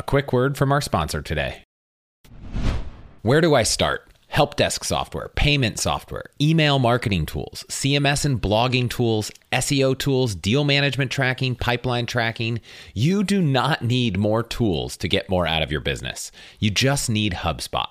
A quick word from our sponsor today. Where do I start? Help desk software, payment software, email marketing tools, CMS and blogging tools, SEO tools, deal management tracking, pipeline tracking. You do not need more tools to get more out of your business. You just need HubSpot.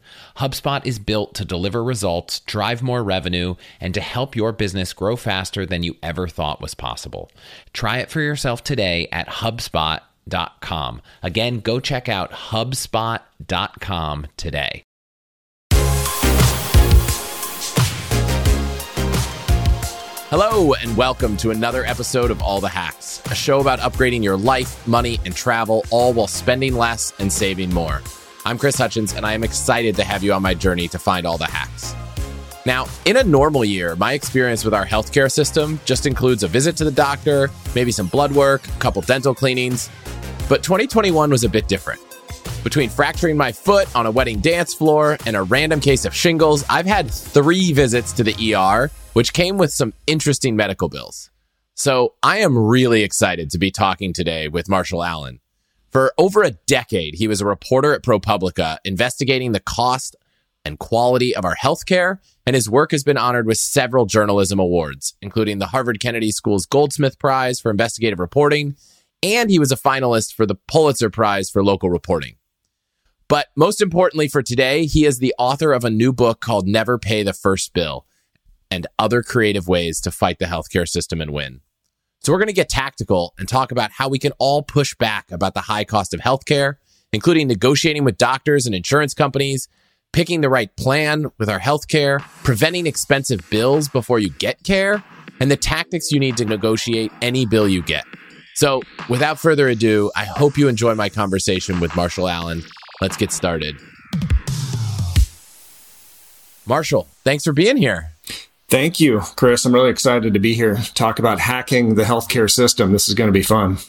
HubSpot is built to deliver results, drive more revenue, and to help your business grow faster than you ever thought was possible. Try it for yourself today at HubSpot.com. Again, go check out HubSpot.com today. Hello, and welcome to another episode of All the Hacks, a show about upgrading your life, money, and travel, all while spending less and saving more. I'm Chris Hutchins, and I am excited to have you on my journey to find all the hacks. Now, in a normal year, my experience with our healthcare system just includes a visit to the doctor, maybe some blood work, a couple dental cleanings. But 2021 was a bit different. Between fracturing my foot on a wedding dance floor and a random case of shingles, I've had three visits to the ER, which came with some interesting medical bills. So I am really excited to be talking today with Marshall Allen. For over a decade, he was a reporter at ProPublica investigating the cost and quality of our healthcare, and his work has been honored with several journalism awards, including the Harvard Kennedy School's Goldsmith Prize for investigative reporting, and he was a finalist for the Pulitzer Prize for local reporting. But most importantly for today, he is the author of a new book called Never Pay the First Bill and Other Creative Ways to Fight the Healthcare System and Win. So we're going to get tactical and talk about how we can all push back about the high cost of healthcare, including negotiating with doctors and insurance companies, picking the right plan with our healthcare, preventing expensive bills before you get care, and the tactics you need to negotiate any bill you get. So, without further ado, I hope you enjoy my conversation with Marshall Allen. Let's get started. Marshall, thanks for being here. Thank you, Chris. I'm really excited to be here talk about hacking the healthcare system. This is going to be fun.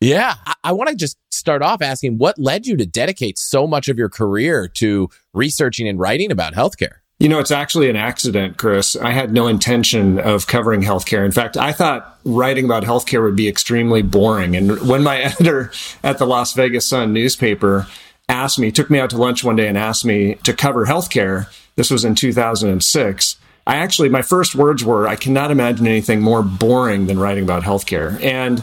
Yeah. I, I want to just start off asking what led you to dedicate so much of your career to researching and writing about healthcare? You know, it's actually an accident, Chris. I had no intention of covering healthcare. In fact, I thought writing about healthcare would be extremely boring. And when my editor at the Las Vegas Sun newspaper asked me, took me out to lunch one day and asked me to cover healthcare, this was in 2006. I actually, my first words were, I cannot imagine anything more boring than writing about healthcare. And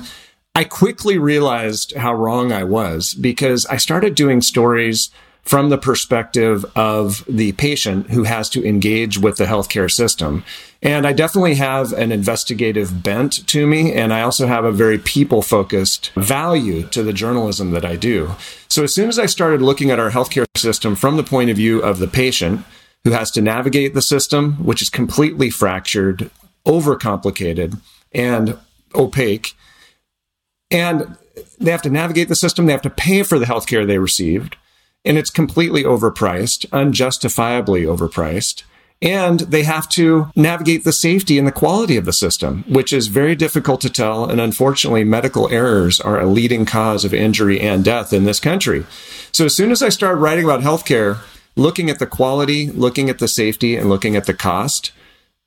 I quickly realized how wrong I was because I started doing stories from the perspective of the patient who has to engage with the healthcare system. And I definitely have an investigative bent to me. And I also have a very people focused value to the journalism that I do. So as soon as I started looking at our healthcare system from the point of view of the patient, who has to navigate the system, which is completely fractured, overcomplicated, and opaque. And they have to navigate the system. They have to pay for the healthcare they received. And it's completely overpriced, unjustifiably overpriced. And they have to navigate the safety and the quality of the system, which is very difficult to tell. And unfortunately, medical errors are a leading cause of injury and death in this country. So as soon as I started writing about healthcare, looking at the quality, looking at the safety, and looking at the cost,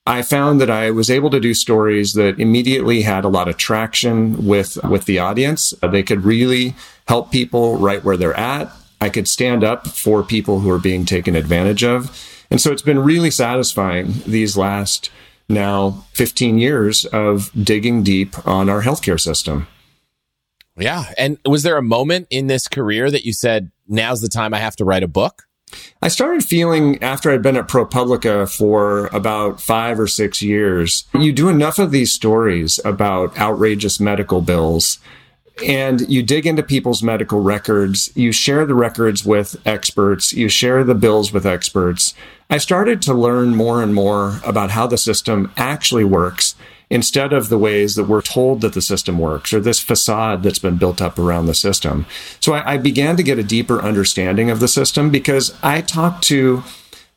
I found that I was able to do stories that immediately had a lot of traction with, with the audience. Uh, they could really help people right where they're at. I could stand up for people who are being taken advantage of. And so it's been really satisfying these last now 15 years of digging deep on our healthcare system. Yeah. And was there a moment in this career that you said, now's the time I have to write a book? I started feeling after I'd been at ProPublica for about five or six years, you do enough of these stories about outrageous medical bills and you dig into people's medical records. You share the records with experts. You share the bills with experts. I started to learn more and more about how the system actually works instead of the ways that we're told that the system works or this facade that's been built up around the system. So I, I began to get a deeper understanding of the system because I talked to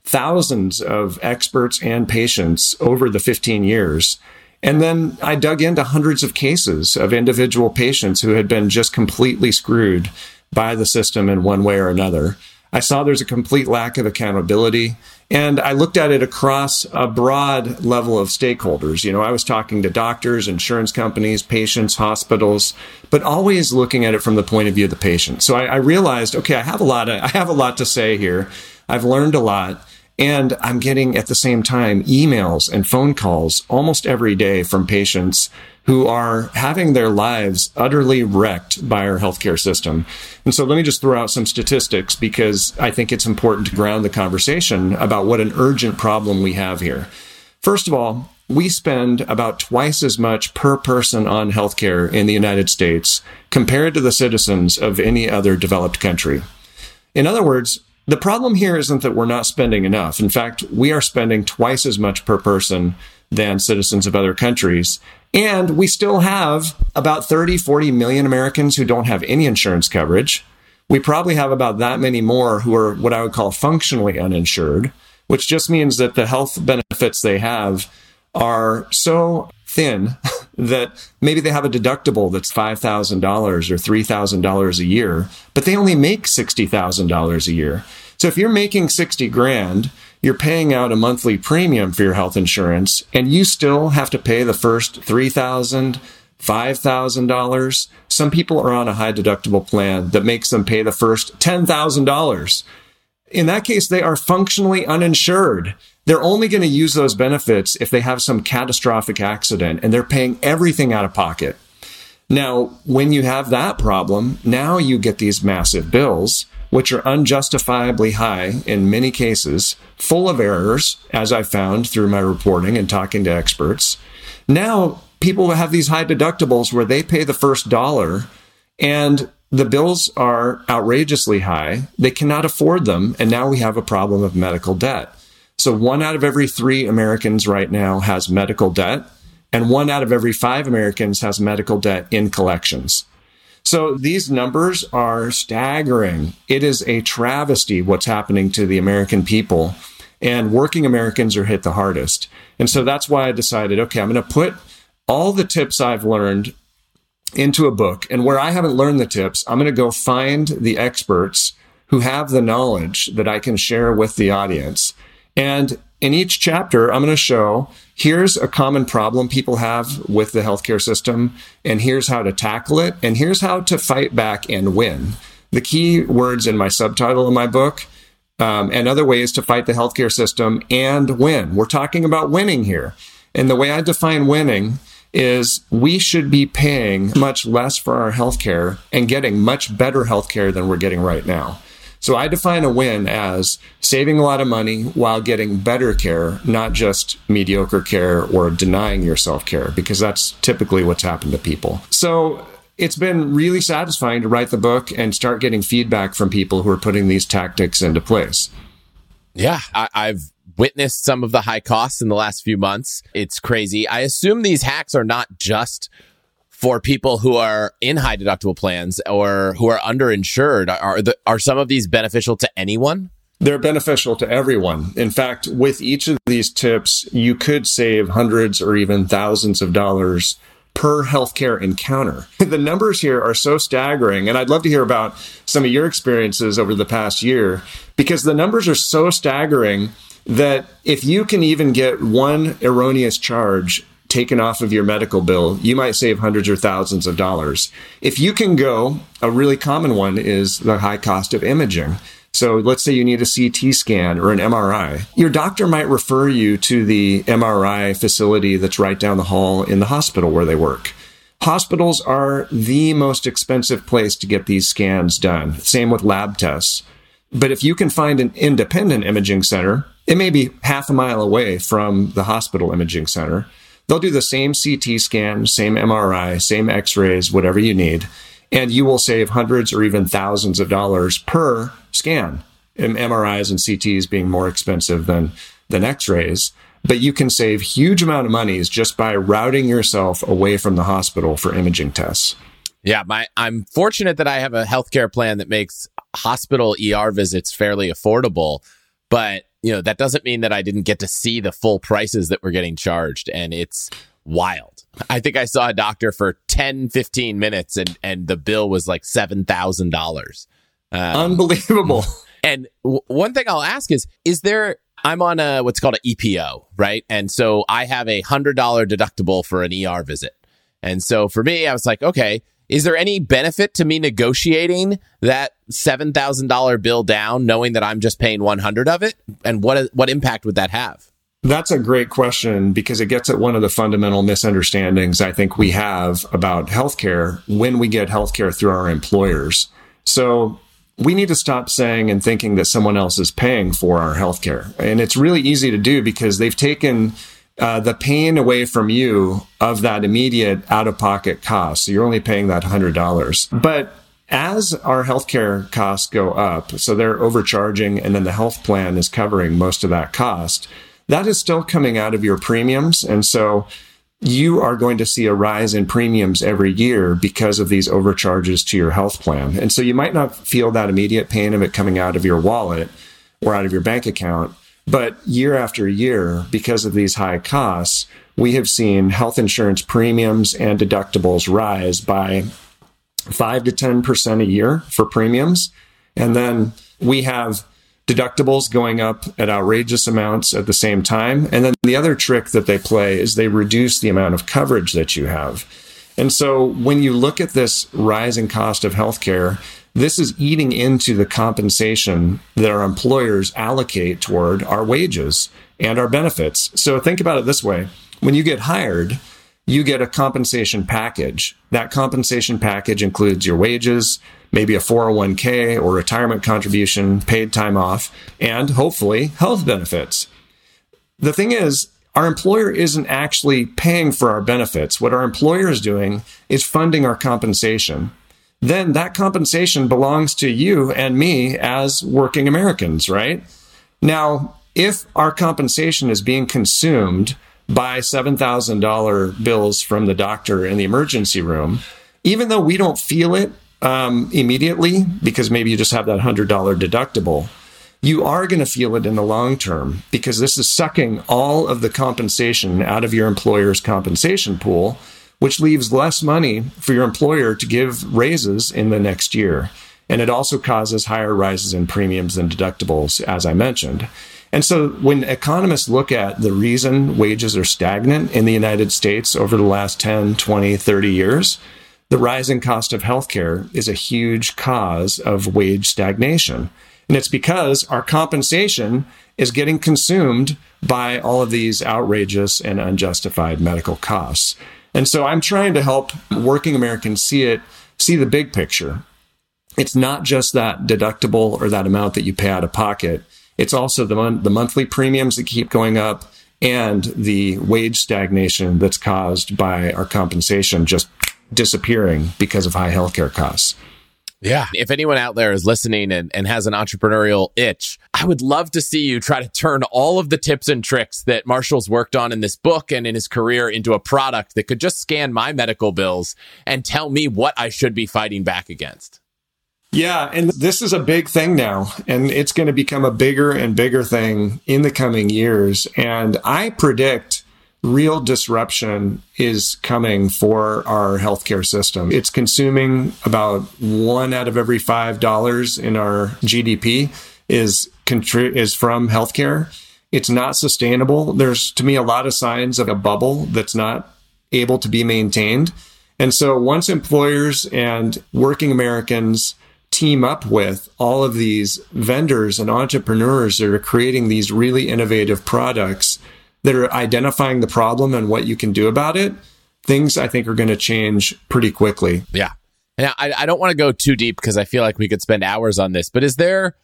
thousands of experts and patients over the 15 years. And then I dug into hundreds of cases of individual patients who had been just completely screwed by the system in one way or another. I saw there's a complete lack of accountability. And I looked at it across a broad level of stakeholders. You know, I was talking to doctors, insurance companies, patients, hospitals, but always looking at it from the point of view of the patient. So I, I realized, okay, I have a lot of, I have a lot to say here. I've learned a lot. And I'm getting at the same time emails and phone calls almost every day from patients who are having their lives utterly wrecked by our healthcare system. And so let me just throw out some statistics because I think it's important to ground the conversation about what an urgent problem we have here. First of all, we spend about twice as much per person on healthcare in the United States compared to the citizens of any other developed country. In other words, the problem here isn't that we're not spending enough. In fact, we are spending twice as much per person than citizens of other countries. And we still have about 30, 40 million Americans who don't have any insurance coverage. We probably have about that many more who are what I would call functionally uninsured, which just means that the health benefits they have are so thin that maybe they have a deductible that's $5,000 or $3,000 a year, but they only make $60,000 a year. So if you're making 60 grand, you're paying out a monthly premium for your health insurance and you still have to pay the first $3,000, $5,000. Some people are on a high deductible plan that makes them pay the first $10,000. In that case, they are functionally uninsured. They're only going to use those benefits if they have some catastrophic accident and they're paying everything out of pocket. Now, when you have that problem, now you get these massive bills, which are unjustifiably high in many cases, full of errors, as I found through my reporting and talking to experts. Now, people have these high deductibles where they pay the first dollar and the bills are outrageously high. They cannot afford them. And now we have a problem of medical debt. So one out of every three Americans right now has medical debt, and one out of every five Americans has medical debt in collections. So these numbers are staggering. It is a travesty what's happening to the American people. And working Americans are hit the hardest. And so that's why I decided, okay, I'm going to put all the tips I've learned into a book. And where I haven't learned the tips, I'm going to go find the experts who have the knowledge that I can share with the audience. And in each chapter, I'm going to show here's a common problem people have with the healthcare system, and here's how to tackle it, and here's how to fight back and win. The key words in my subtitle of my book um, and other ways to fight the healthcare system and win. We're talking about winning here. And the way I define winning is we should be paying much less for our healthcare and getting much better healthcare than we're getting right now. So I define a win as saving a lot of money while getting better care, not just mediocre care or denying yourself care, because that's typically what's happened to people. So it's been really satisfying to write the book and start getting feedback from people who are putting these tactics into place. Yeah, I, have witnessed some of the high costs in the last few months. It's crazy. I assume these hacks are not just for people who are in high deductible plans or who are underinsured? Are the, are some of these beneficial to anyone? They're beneficial to everyone. In fact, with each of these tips, you could save hundreds or even thousands of dollars per healthcare encounter. the numbers here are so staggering, and I'd love to hear about some of your experiences over the past year because the numbers are so staggering that if you can even get one erroneous charge taken off of your medical bill, you might save hundreds or thousands of dollars. If you can go, a really common one is the high cost of imaging. So let's say you need a CT scan or an MRI. Your doctor might refer you to the MRI facility that's right down the hall in the hospital where they work. Hospitals are the most expensive place to get these scans done. Same with lab tests. But if you can find an independent imaging center, it may be half a mile away from the hospital imaging center. They'll do the same CT scan, same MRI, same x rays, whatever you need, and you will save hundreds or even thousands of dollars per scan. MRIs and CTs being more expensive than, than x rays. but you can save huge amount of monies just by routing yourself away from the hospital for imaging tests. Yeah, my I'm fortunate that I have a healthcare plan that makes hospital ER visits fairly affordable, but you know, that doesn't mean that I didn't get to see the full prices that we're getting charged and it's wild. I think I saw a doctor for 10 15 minutes and and the bill was like $7,000. Um, Unbelievable. And w- one thing I'll ask is is there I'm on a what's called an EPO, right? And so I have a $100 deductible for an ER visit. And so for me, I was like, okay, is there any benefit to me negotiating that $7,000 bill down knowing that I'm just paying 100 of it? And what what impact would that have? That's a great question because it gets at one of the fundamental misunderstandings I think we have about healthcare when we get healthcare through our employers. So we need to stop saying and thinking that someone else is paying for our healthcare. And it's really easy to do because they've taken uh, the pain away from you of that immediate out of pocket cost. So you're only paying that $100. But as our healthcare costs go up, so they're overcharging and then the health plan is covering most of that cost, that is still coming out of your premiums. And so you are going to see a rise in premiums every year because of these overcharges to your health plan. And so you might not feel that immediate pain of it coming out of your wallet or out of your bank account but year after year, because of these high costs, we have seen health insurance premiums and deductibles rise by 5 to 10% a year for premiums. And then we have deductibles going up at outrageous amounts at the same time. And then the other trick that they play is they reduce the amount of coverage that you have. And so when you look at this rising cost of healthcare, this is eating into the compensation that our employers allocate toward our wages and our benefits. So think about it this way when you get hired, you get a compensation package. That compensation package includes your wages, maybe a 401k or retirement contribution, paid time off, and hopefully health benefits. The thing is, our employer isn't actually paying for our benefits. What our employer is doing is funding our compensation then that compensation belongs to you and me as working Americans, right? Now, if our compensation is being consumed by $7,000 bills from the doctor in the emergency room, even though we don't feel it um, immediately, because maybe you just have that $100 deductible, you are going to feel it in the long term because this is sucking all of the compensation out of your employer's compensation pool which leaves less money for your employer to give raises in the next year. And it also causes higher rises in premiums and deductibles, as I mentioned. And so when economists look at the reason wages are stagnant in the United States over the last 10, 20, 30 years, the rising cost of healthcare is a huge cause of wage stagnation. And it's because our compensation is getting consumed by all of these outrageous and unjustified medical costs. And so I'm trying to help working Americans see it, see the big picture. It's not just that deductible or that amount that you pay out of pocket. It's also the, mon- the monthly premiums that keep going up and the wage stagnation that's caused by our compensation just disappearing because of high healthcare costs. Yeah. If anyone out there is listening and, and has an entrepreneurial itch, I would love to see you try to turn all of the tips and tricks that Marshall's worked on in this book and in his career into a product that could just scan my medical bills and tell me what I should be fighting back against. Yeah, and this is a big thing now, and it's going to become a bigger and bigger thing in the coming years. And I predict real disruption is coming for our healthcare system. It's consuming about one out of every five dollars in our GDP is contri- is from healthcare. It's not sustainable. There's to me a lot of signs of a bubble that's not able to be maintained. And so once employers and working Americans team up with all of these vendors and entrepreneurs that are creating these really innovative products that are identifying the problem and what you can do about it, things I think are going to change pretty quickly. Yeah. Now, I, I don't want to go too deep because I feel like we could spend hours on this, but is there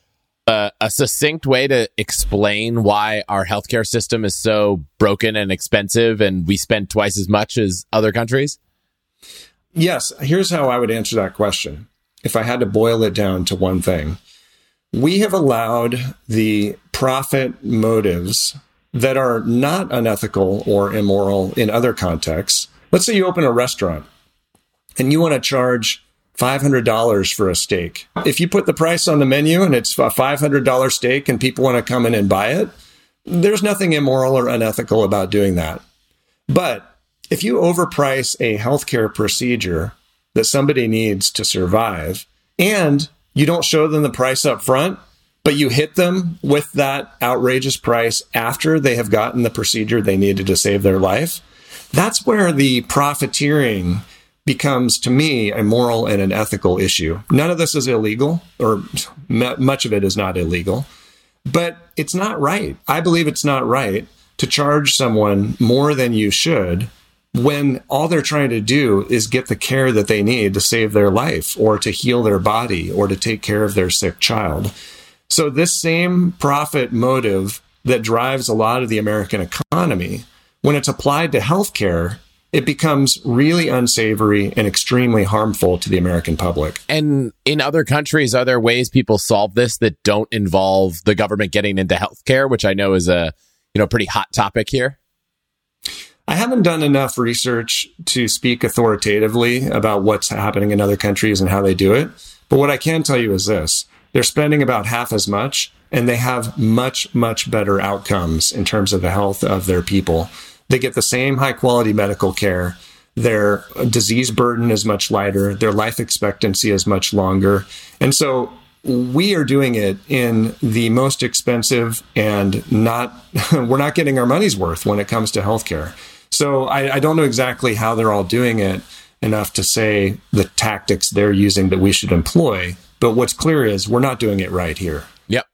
a, a succinct way to explain why our healthcare system is so broken and expensive and we spend twice as much as other countries? Yes. Here's how I would answer that question. If I had to boil it down to one thing, we have allowed the profit motives that are not unethical or immoral in other contexts. Let's say you open a restaurant and you want to charge $500 for a steak. If you put the price on the menu and it's a $500 steak and people want to come in and buy it, there's nothing immoral or unethical about doing that. But if you overprice a healthcare procedure that somebody needs to survive and you don't show them the price up front, but you hit them with that outrageous price after they have gotten the procedure they needed to save their life, that's where the profiteering becomes to me a moral and an ethical issue. None of this is illegal, or much of it is not illegal, but it's not right. I believe it's not right to charge someone more than you should when all they're trying to do is get the care that they need to save their life or to heal their body or to take care of their sick child. So, this same profit motive that drives a lot of the American economy, when it's applied to healthcare, it becomes really unsavory and extremely harmful to the American public. And in other countries, are there ways people solve this that don't involve the government getting into healthcare, which I know is a you know pretty hot topic here? I haven't done enough research to speak authoritatively about what's happening in other countries and how they do it. But what I can tell you is this they're spending about half as much and they have much, much better outcomes in terms of the health of their people. They get the same high quality medical care. Their disease burden is much lighter. Their life expectancy is much longer. And so we are doing it in the most expensive and not, we're not getting our money's worth when it comes to healthcare. So I, I don't know exactly how they're all doing it enough to say the tactics they're using that we should employ. But what's clear is we're not doing it right here. Yep.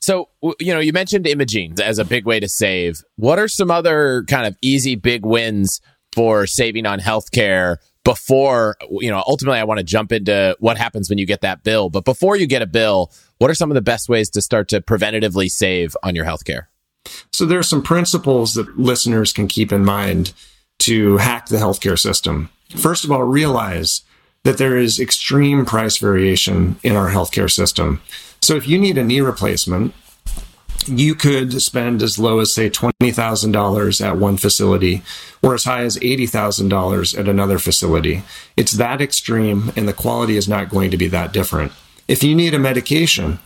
So, you know, you mentioned imaging as a big way to save. What are some other kind of easy big wins for saving on healthcare before, you know, ultimately I want to jump into what happens when you get that bill. But before you get a bill, what are some of the best ways to start to preventatively save on your healthcare? So there are some principles that listeners can keep in mind to hack the healthcare system. First of all, realize that there is extreme price variation in our healthcare system. So if you need a knee replacement, you could spend as low as say $20,000 at one facility or as high as $80,000 at another facility. It's that extreme and the quality is not going to be that different. If you need a medication,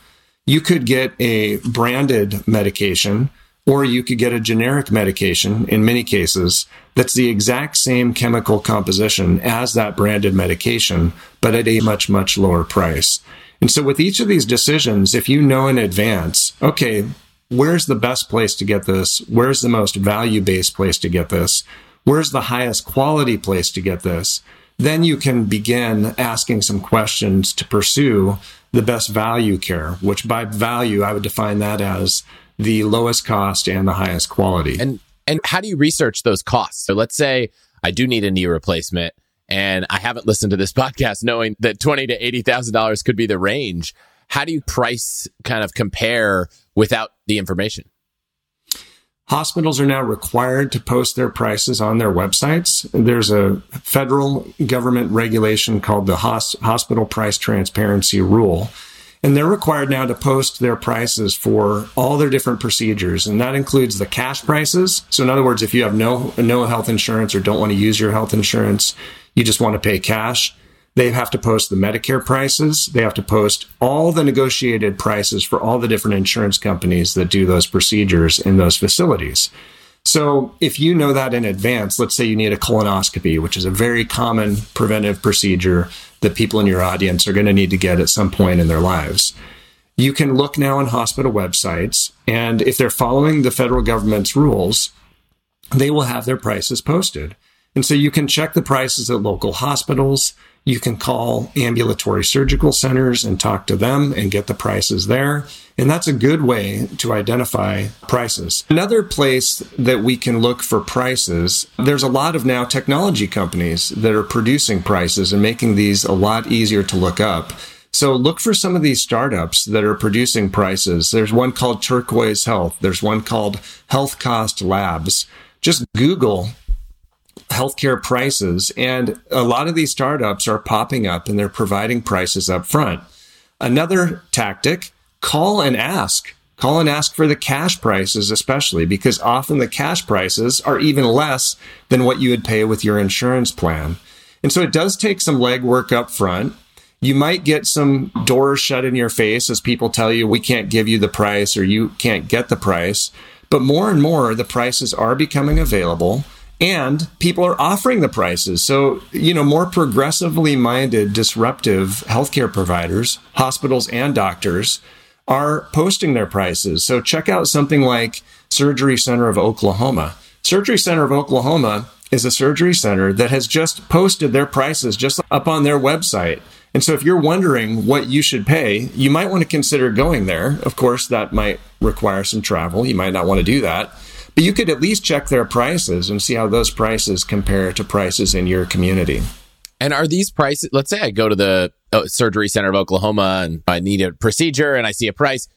you could get a branded medication or you could get a generic medication in many cases that's the exact same chemical composition as that branded medication, but at a much, much lower price. And so with each of these decisions, if you know in advance, okay, where's the best place to get this? Where's the most value based place to get this? Where's the highest quality place to get this? Then you can begin asking some questions to pursue the best value care, which by value, I would define that as the lowest cost and the highest quality. And and how do you research those costs? So let's say I do need a knee replacement and I haven't listened to this podcast knowing that twenty to eighty thousand dollars could be the range. How do you price kind of compare without the information? Hospitals are now required to post their prices on their websites. There's a federal government regulation called the Hospital Price Transparency Rule and they're required now to post their prices for all their different procedures. And that includes the cash prices. So in other words, if you have no, no health insurance or don't want to use your health insurance, you just want to pay cash. They have to post the Medicare prices. They have to post all the negotiated prices for all the different insurance companies that do those procedures in those facilities. So if you know that in advance, let's say you need a colonoscopy, which is a very common preventive procedure that people in your audience are going to need to get at some point in their lives. You can look now on hospital websites, and if they're following the federal government's rules, they will have their prices posted. And so you can check the prices at local hospitals. You can call ambulatory surgical centers and talk to them and get the prices there. And that's a good way to identify prices. Another place that we can look for prices, there's a lot of now technology companies that are producing prices and making these a lot easier to look up. So look for some of these startups that are producing prices. There's one called Turquoise Health. There's one called Health Cost Labs. Just Google healthcare prices. And a lot of these startups are popping up and they're providing prices up front. Another tactic call and ask call and ask for the cash prices, especially because often the cash prices are even less than what you would pay with your insurance plan. And so it does take some legwork up front. You might get some doors shut in your face as people tell you we can't give you the price or you can't get the price. But more and more, the prices are becoming available and people are offering the prices. So, you know, more progressively minded, disruptive healthcare providers, hospitals and doctors are posting their prices. So check out something like Surgery Center of Oklahoma. Surgery Center of Oklahoma is a surgery center that has just posted their prices just up on their website. And so if you're wondering what you should pay, you might want to consider going there. Of course, that might require some travel. You might not want to do that. But you could at least check their prices and see how those prices compare to prices in your community. And are these prices, let's say I go to the uh, surgery center of Oklahoma and I need a procedure and I see a price.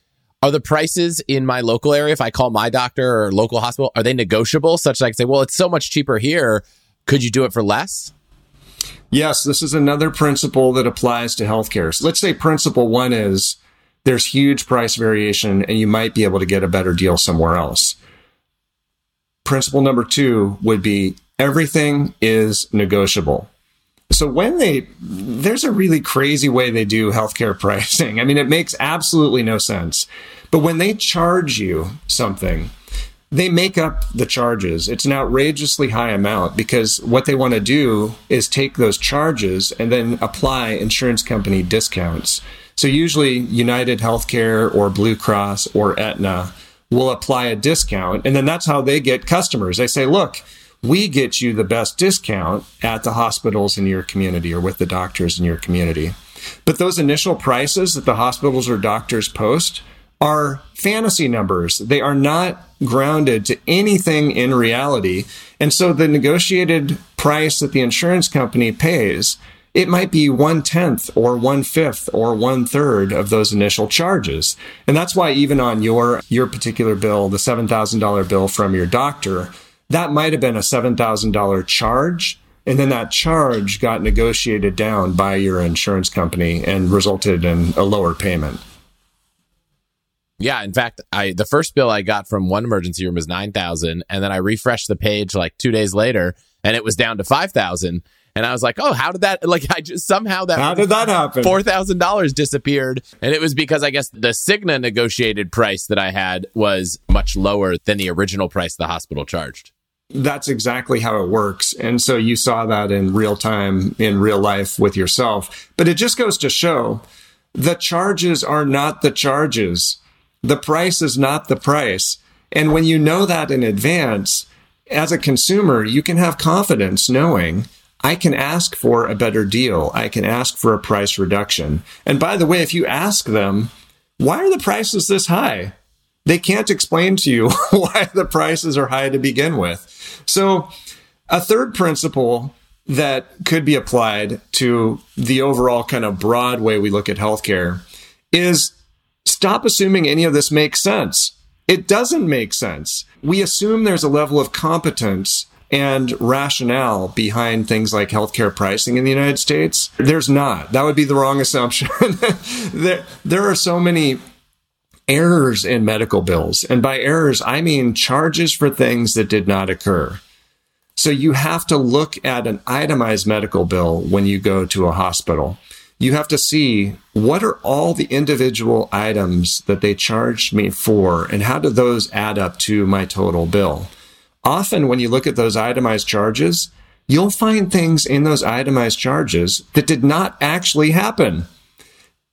Are the prices in my local area, if I call my doctor or local hospital, are they negotiable such that I can say, well, it's so much cheaper here. Could you do it for less? Yes, this is another principle that applies to healthcare. So let's say principle one is there's huge price variation and you might be able to get a better deal somewhere else. Principle number two would be everything is negotiable. So when they, there's a really crazy way they do healthcare pricing. I mean, it makes absolutely no sense. But when they charge you something, they make up the charges. It's an outrageously high amount because what they want to do is take those charges and then apply insurance company discounts. So usually United Healthcare or Blue Cross or Aetna will apply a discount and then that's how they get customers. They say, look, we get you the best discount at the hospitals in your community or with the doctors in your community. But those initial prices that the hospitals or doctors post are fantasy numbers. They are not grounded to anything in reality. And so the negotiated price that the insurance company pays, it might be one tenth or one fifth or one third of those initial charges. And that's why even on your, your particular bill, the $7,000 bill from your doctor, that might have been a $7,000 charge. And then that charge got negotiated down by your insurance company and resulted in a lower payment. Yeah, in fact, I the first bill I got from one emergency room was 9,000 and then I refreshed the page like 2 days later and it was down to 5,000 and I was like, "Oh, how did that like I just somehow that How did that happen? $4,000 disappeared." And it was because I guess the Cigna negotiated price that I had was much lower than the original price the hospital charged that's exactly how it works. And so you saw that in real time, in real life with yourself. But it just goes to show the charges are not the charges. The price is not the price. And when you know that in advance, as a consumer, you can have confidence knowing I can ask for a better deal. I can ask for a price reduction. And by the way, if you ask them, why are the prices this high? They can't explain to you why the prices are high to begin with. So, a third principle that could be applied to the overall kind of broad way we look at healthcare is stop assuming any of this makes sense. It doesn't make sense. We assume there's a level of competence and rationale behind things like healthcare pricing in the United States. There's not. That would be the wrong assumption. there, there are so many errors in medical bills. And by errors, I mean charges for things that did not occur. So you have to look at an itemized medical bill when you go to a hospital. You have to see what are all the individual items that they charged me for and how do those add up to my total bill? Often when you look at those itemized charges, you'll find things in those itemized charges that did not actually happen.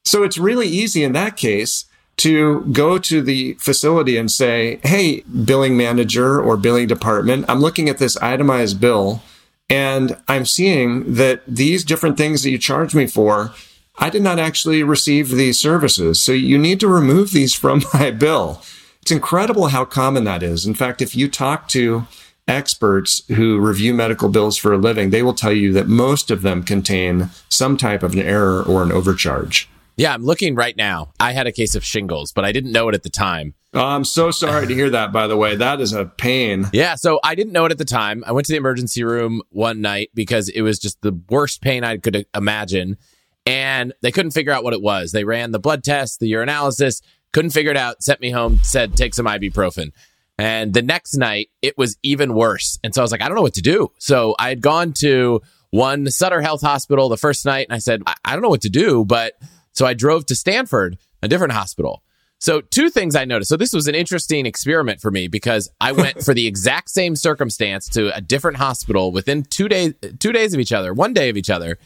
So it's really easy in that case to go to the facility and say, Hey, billing manager or billing department, I'm looking at this itemized bill and I'm seeing that these different things that you charged me for, I did not actually receive these services. So you need to remove these from my bill. It's incredible how common that is. In fact, if you talk to experts who review medical bills for a living, they will tell you that most of them contain some type of an error or an overcharge. Yeah, I'm looking right now. I had a case of shingles, but I didn't know it at the time. Oh, I'm so sorry to hear that, by the way. That is a pain. Yeah, so I didn't know it at the time. I went to the emergency room one night because it was just the worst pain I could imagine. And they couldn't figure out what it was. They ran the blood test, the urinalysis, Couldn't figure it out. Sent me home. Said take some ibuprofen. And the next night, it was even worse. And so I was like, I don't know what to do. So I had gone to one Sutter Health Hospital the first night, and I said, I, I don't know what to do. But so I drove to Stanford, a different hospital. So, two things I noticed. So, this was an interesting experiment for me because I went for the exact same circumstance to a different hospital within two days, two days of each other, one day of each other,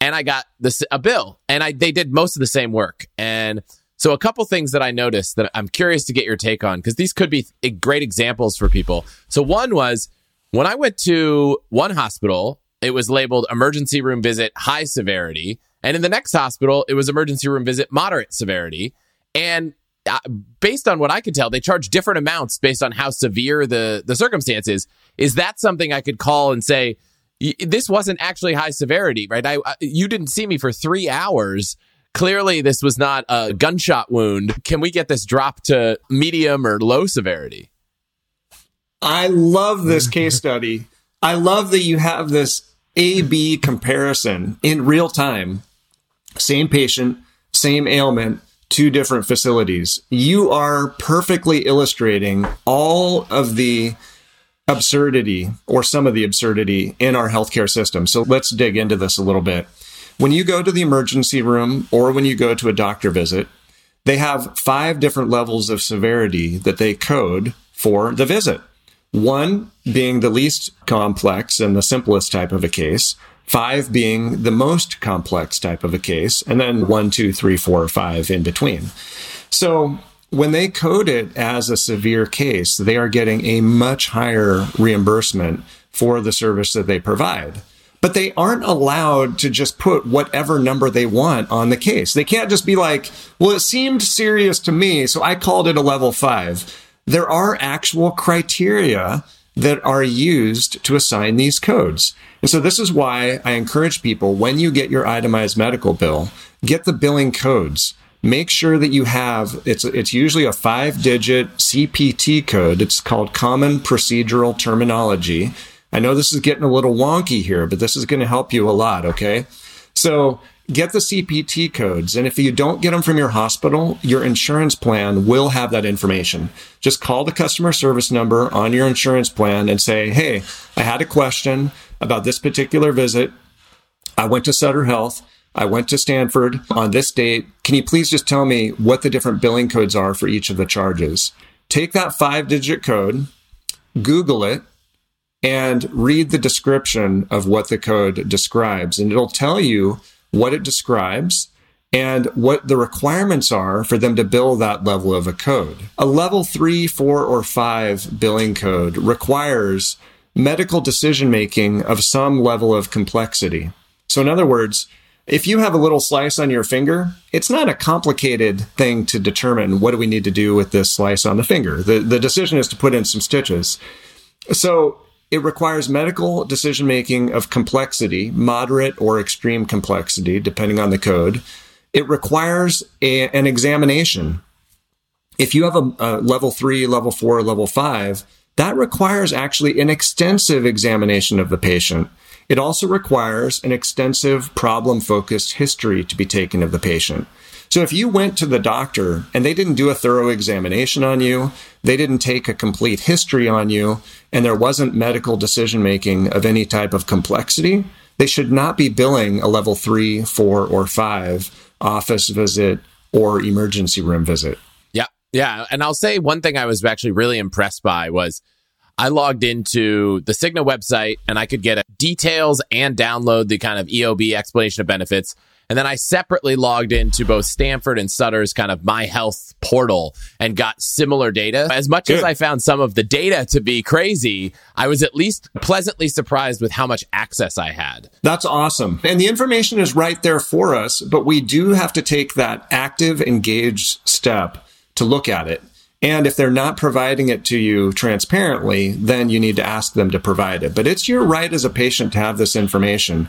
and I got this a bill, and I they did most of the same work. And so, a couple things that I noticed that I'm curious to get your take on because these could be great examples for people. So, one was when I went to one hospital, it was labeled emergency room visit high severity, and in the next hospital, it was emergency room visit moderate severity. And uh, based on what I could tell, they charge different amounts based on how severe the the circumstances. Is that something I could call and say this wasn't actually high severity, right? I, I you didn't see me for three hours. Clearly, this was not a gunshot wound. Can we get this dropped to medium or low severity? I love this case study. I love that you have this A B comparison in real time. Same patient, same ailment, two different facilities. You are perfectly illustrating all of the absurdity or some of the absurdity in our healthcare system. So let's dig into this a little bit. When you go to the emergency room or when you go to a doctor visit, they have five different levels of severity that they code for the visit. One being the least complex and the simplest type of a case, five being the most complex type of a case, and then one, two, three, four, five in between. So when they code it as a severe case, they are getting a much higher reimbursement for the service that they provide. But they aren't allowed to just put whatever number they want on the case. They can't just be like, well, it seemed serious to me, so I called it a level five. There are actual criteria that are used to assign these codes. And so this is why I encourage people when you get your itemized medical bill, get the billing codes. Make sure that you have it's it's usually a 5-digit CPT code. It's called common procedural terminology. I know this is getting a little wonky here, but this is going to help you a lot, okay? So get the CPT codes. And if you don't get them from your hospital, your insurance plan will have that information. Just call the customer service number on your insurance plan and say, Hey, I had a question about this particular visit. I went to Sutter Health. I went to Stanford on this date. Can you please just tell me what the different billing codes are for each of the charges? Take that five digit code, Google it, and read the description of what the code describes. And it'll tell you what it describes, and what the requirements are for them to bill that level of a code. A level three, four, or five billing code requires medical decision making of some level of complexity. So, in other words, if you have a little slice on your finger, it's not a complicated thing to determine what do we need to do with this slice on the finger. The, the decision is to put in some stitches. So it requires medical decision making of complexity, moderate or extreme complexity, depending on the code. It requires a, an examination. If you have a, a level three, level four, level five, that requires actually an extensive examination of the patient. It also requires an extensive problem focused history to be taken of the patient. So if you went to the doctor and they didn't do a thorough examination on you, they didn't take a complete history on you, and there wasn't medical decision making of any type of complexity, they should not be billing a level three, four, or five office visit or emergency room visit. Yeah. Yeah. And I'll say one thing I was actually really impressed by was I logged into the Cigna website and I could get details and download the kind of EOB explanation of benefits. And then I separately logged into both Stanford and Sutter's kind of my health portal and got similar data. As much Good. as I found some of the data to be crazy, I was at least pleasantly surprised with how much access I had. That's awesome. And the information is right there for us, but we do have to take that active, engaged step to look at it. And if they're not providing it to you transparently, then you need to ask them to provide it. But it's your right as a patient to have this information.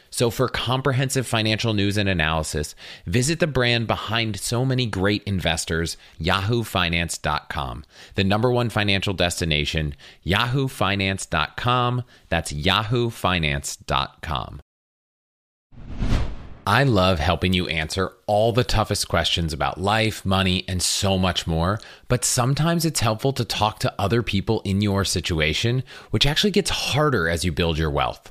So, for comprehensive financial news and analysis, visit the brand behind so many great investors, yahoofinance.com. The number one financial destination, yahoofinance.com. That's yahoofinance.com. I love helping you answer all the toughest questions about life, money, and so much more. But sometimes it's helpful to talk to other people in your situation, which actually gets harder as you build your wealth.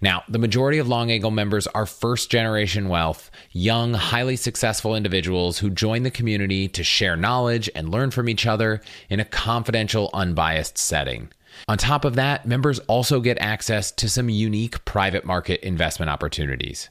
Now, the majority of Long Angle members are first generation wealth, young, highly successful individuals who join the community to share knowledge and learn from each other in a confidential, unbiased setting. On top of that, members also get access to some unique private market investment opportunities.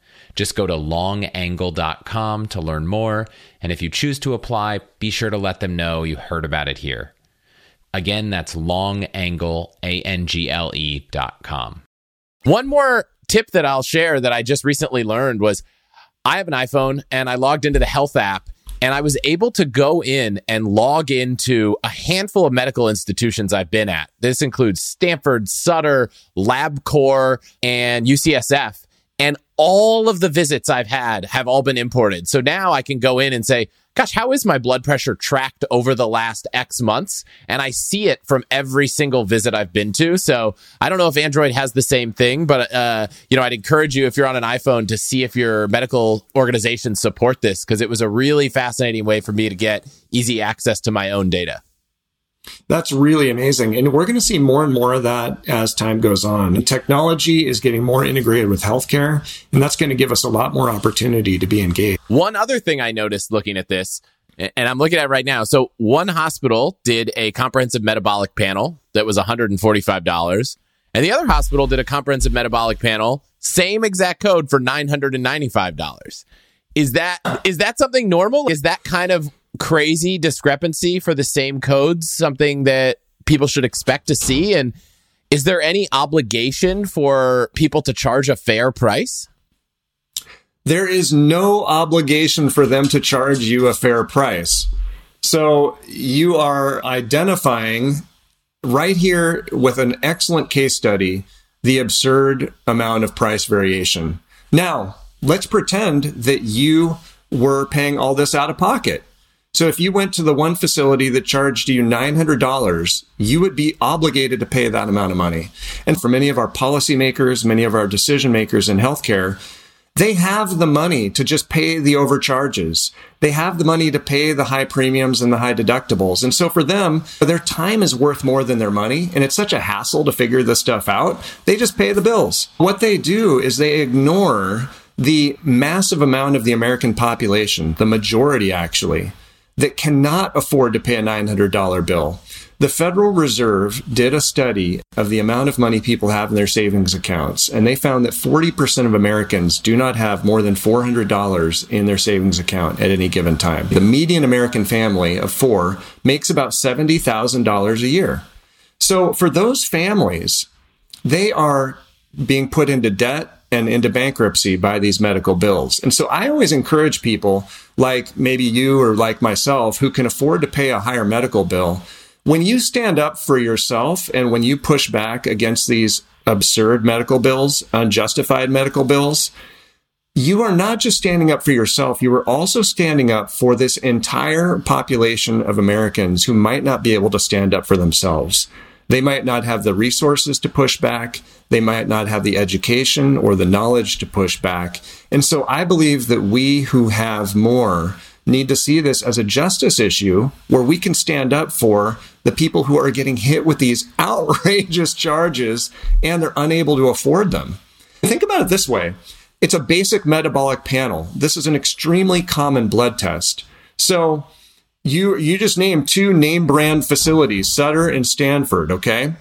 Just go to longangle.com to learn more. And if you choose to apply, be sure to let them know you heard about it here. Again, that's longangle, A-N-G-L-E dot com. One more tip that I'll share that I just recently learned was I have an iPhone and I logged into the health app and I was able to go in and log into a handful of medical institutions I've been at. This includes Stanford, Sutter, LabCorp, and UCSF. And all of the visits I've had have all been imported. So now I can go in and say, gosh, how is my blood pressure tracked over the last X months? And I see it from every single visit I've been to. So I don't know if Android has the same thing, but, uh, you know, I'd encourage you if you're on an iPhone to see if your medical organizations support this because it was a really fascinating way for me to get easy access to my own data. That's really amazing. And we're going to see more and more of that as time goes on. Technology is getting more integrated with healthcare, and that's going to give us a lot more opportunity to be engaged. One other thing I noticed looking at this, and I'm looking at right now. So one hospital did a comprehensive metabolic panel that was $145. And the other hospital did a comprehensive metabolic panel, same exact code for $995. Is that is that something normal? Is that kind of crazy discrepancy for the same codes something that people should expect to see? And is there any obligation for people to charge a fair price? There is no obligation for them to charge you a fair price. So you are identifying right here with an excellent case study the absurd amount of price variation. Now, let's pretend that you were paying all this out of pocket. So if you went to the one facility that charged you $900, you would be obligated to pay that amount of money. And for many of our policymakers, many of our decision makers in healthcare, they have the money to just pay the overcharges. They have the money to pay the high premiums and the high deductibles. And so for them, their time is worth more than their money. And it's such a hassle to figure this stuff out. They just pay the bills. What they do is they ignore the massive amount of the American population, the majority actually, that cannot afford to pay a $900 bill. The Federal Reserve did a study of the amount of money people have in their savings accounts, and they found that 40% of Americans do not have more than $400 in their savings account at any given time. The median American family of four makes about $70,000 a year. So for those families, they are being put into debt and into bankruptcy by these medical bills. And so I always encourage people like maybe you or like myself who can afford to pay a higher medical bill when you stand up for yourself and when you push back against these absurd medical bills, unjustified medical bills, you are not just standing up for yourself, you are also standing up for this entire population of Americans who might not be able to stand up for themselves. They might not have the resources to push back. They might not have the education or the knowledge to push back. And so I believe that we who have more need to see this as a justice issue where we can stand up for the people who are getting hit with these outrageous charges and they're unable to afford them. Think about it this way. It's a basic metabolic panel. This is an extremely common blood test. So you, you just named two name brand facilities, Sutter and Stanford. Okay.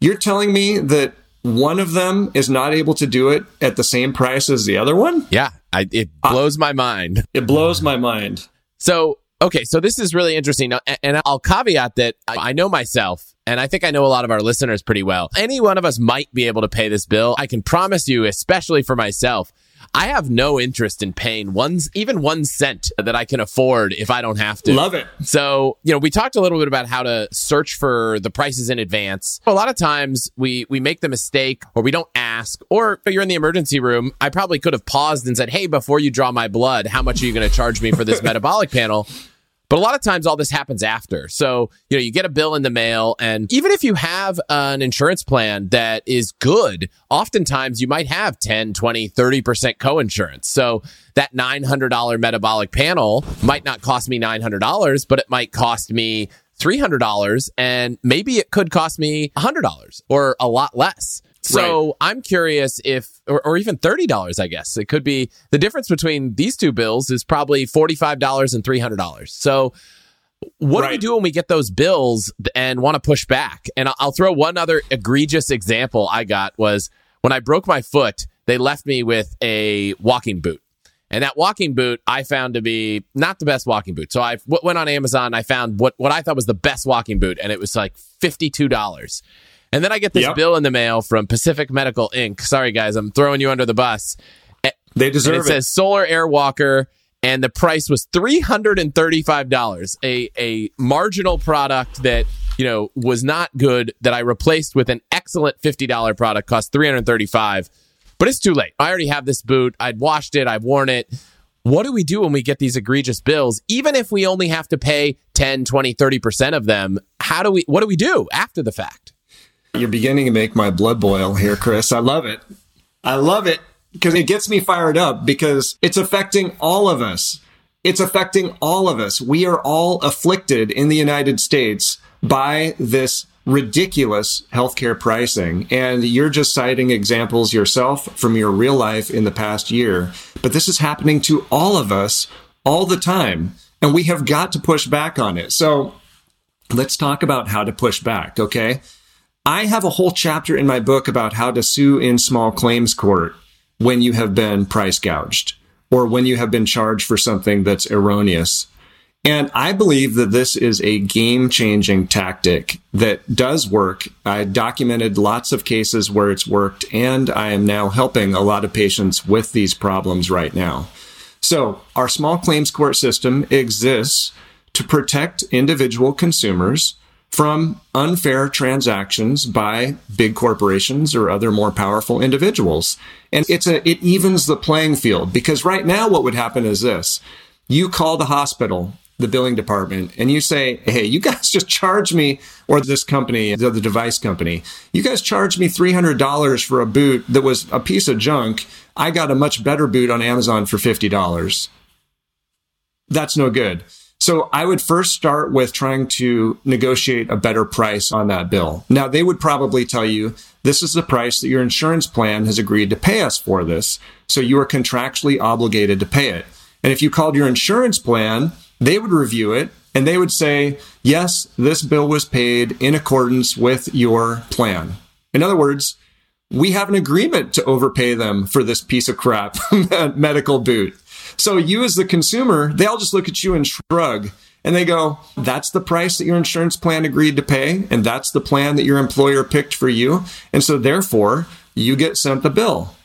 You're telling me that one of them is not able to do it at the same price as the other one? Yeah, I, it blows my mind. It blows my mind. So, okay, so this is really interesting. And I'll caveat that I know myself, and I think I know a lot of our listeners pretty well. Any one of us might be able to pay this bill. I can promise you, especially for myself, I have no interest in paying one, even one cent that I can afford if I don't have to. Love it. So, you know, we talked a little bit about how to search for the prices in advance. A lot of times we, we make the mistake or we don't ask, or you're in the emergency room. I probably could have paused and said, Hey, before you draw my blood, how much are you going to charge me for this metabolic panel? But a lot of times all this happens after. So, you know, you get a bill in the mail and even if you have an insurance plan that is good, oftentimes you might have 10, 20, 30% co-insurance. So that $900 metabolic panel might not cost me $900, but it might cost me $300 and maybe it could cost me $100 or a lot less. So right. I'm curious if, or, or even $30, I guess it could be the difference between these two bills is probably $45 and $300. So what right. do we do when we get those bills and want to push back? And I'll throw one other egregious example I got was when I broke my foot, they left me with a walking boot. And that walking boot I found to be not the best walking boot. So I went on Amazon. I found what, what I thought was the best walking boot and it was like $52. And then I get this yep. bill in the mail from Pacific Medical Inc. Sorry, guys, I'm throwing you under the bus. They deserve and it. It says Solar Air Walker, and the price was three hundred and thirty-five dollars. A a marginal product that you know was not good that I replaced with an excellent fifty dollar product cost three hundred thirty-five. But it's too late. I already have this boot. I'd washed it. I've worn it. What do we do when we get these egregious bills? Even if we only have to pay 10, 20, 30% of them, how do we, what do we do after the fact? You're beginning to make my blood boil here, Chris. I love it. I love it because it gets me fired up because it's affecting all of us. It's affecting all of us. We are all afflicted in the United States by this ridiculous healthcare pricing. And you're just citing examples yourself from your real life in the past year. But this is happening to all of us all the time. And we have got to push back on it. So let's talk about how to push back. Okay. I have a whole chapter in my book about how to sue in small claims court when you have been price gouged or when you have been charged for something that's erroneous. And I believe that this is a game changing tactic that does work. I documented lots of cases where it's worked, and I am now helping a lot of patients with these problems right now. So, our small claims court system exists to protect individual consumers from unfair transactions by big corporations or other more powerful individuals. And it's a, it evens the playing field because right now what would happen is this. You call the hospital, the billing department, and you say, Hey, you guys just charge me, or this company, the device company, you guys charged me $300 for a boot that was a piece of junk. I got a much better boot on Amazon for $50. That's no good. So I would first start with trying to negotiate a better price on that bill. Now they would probably tell you this is the price that your insurance plan has agreed to pay us for this. So you are contractually obligated to pay it. And if you called your insurance plan, they would review it And they would say, yes, this bill was paid in accordance with your plan. In other words, we have an agreement to overpay them for this piece of crap medical boot. So you as the consumer, they all just look at you and shrug and they go, that's the price that your insurance plan agreed to pay. And that's the plan that your employer picked for you. And so therefore you get sent the bill.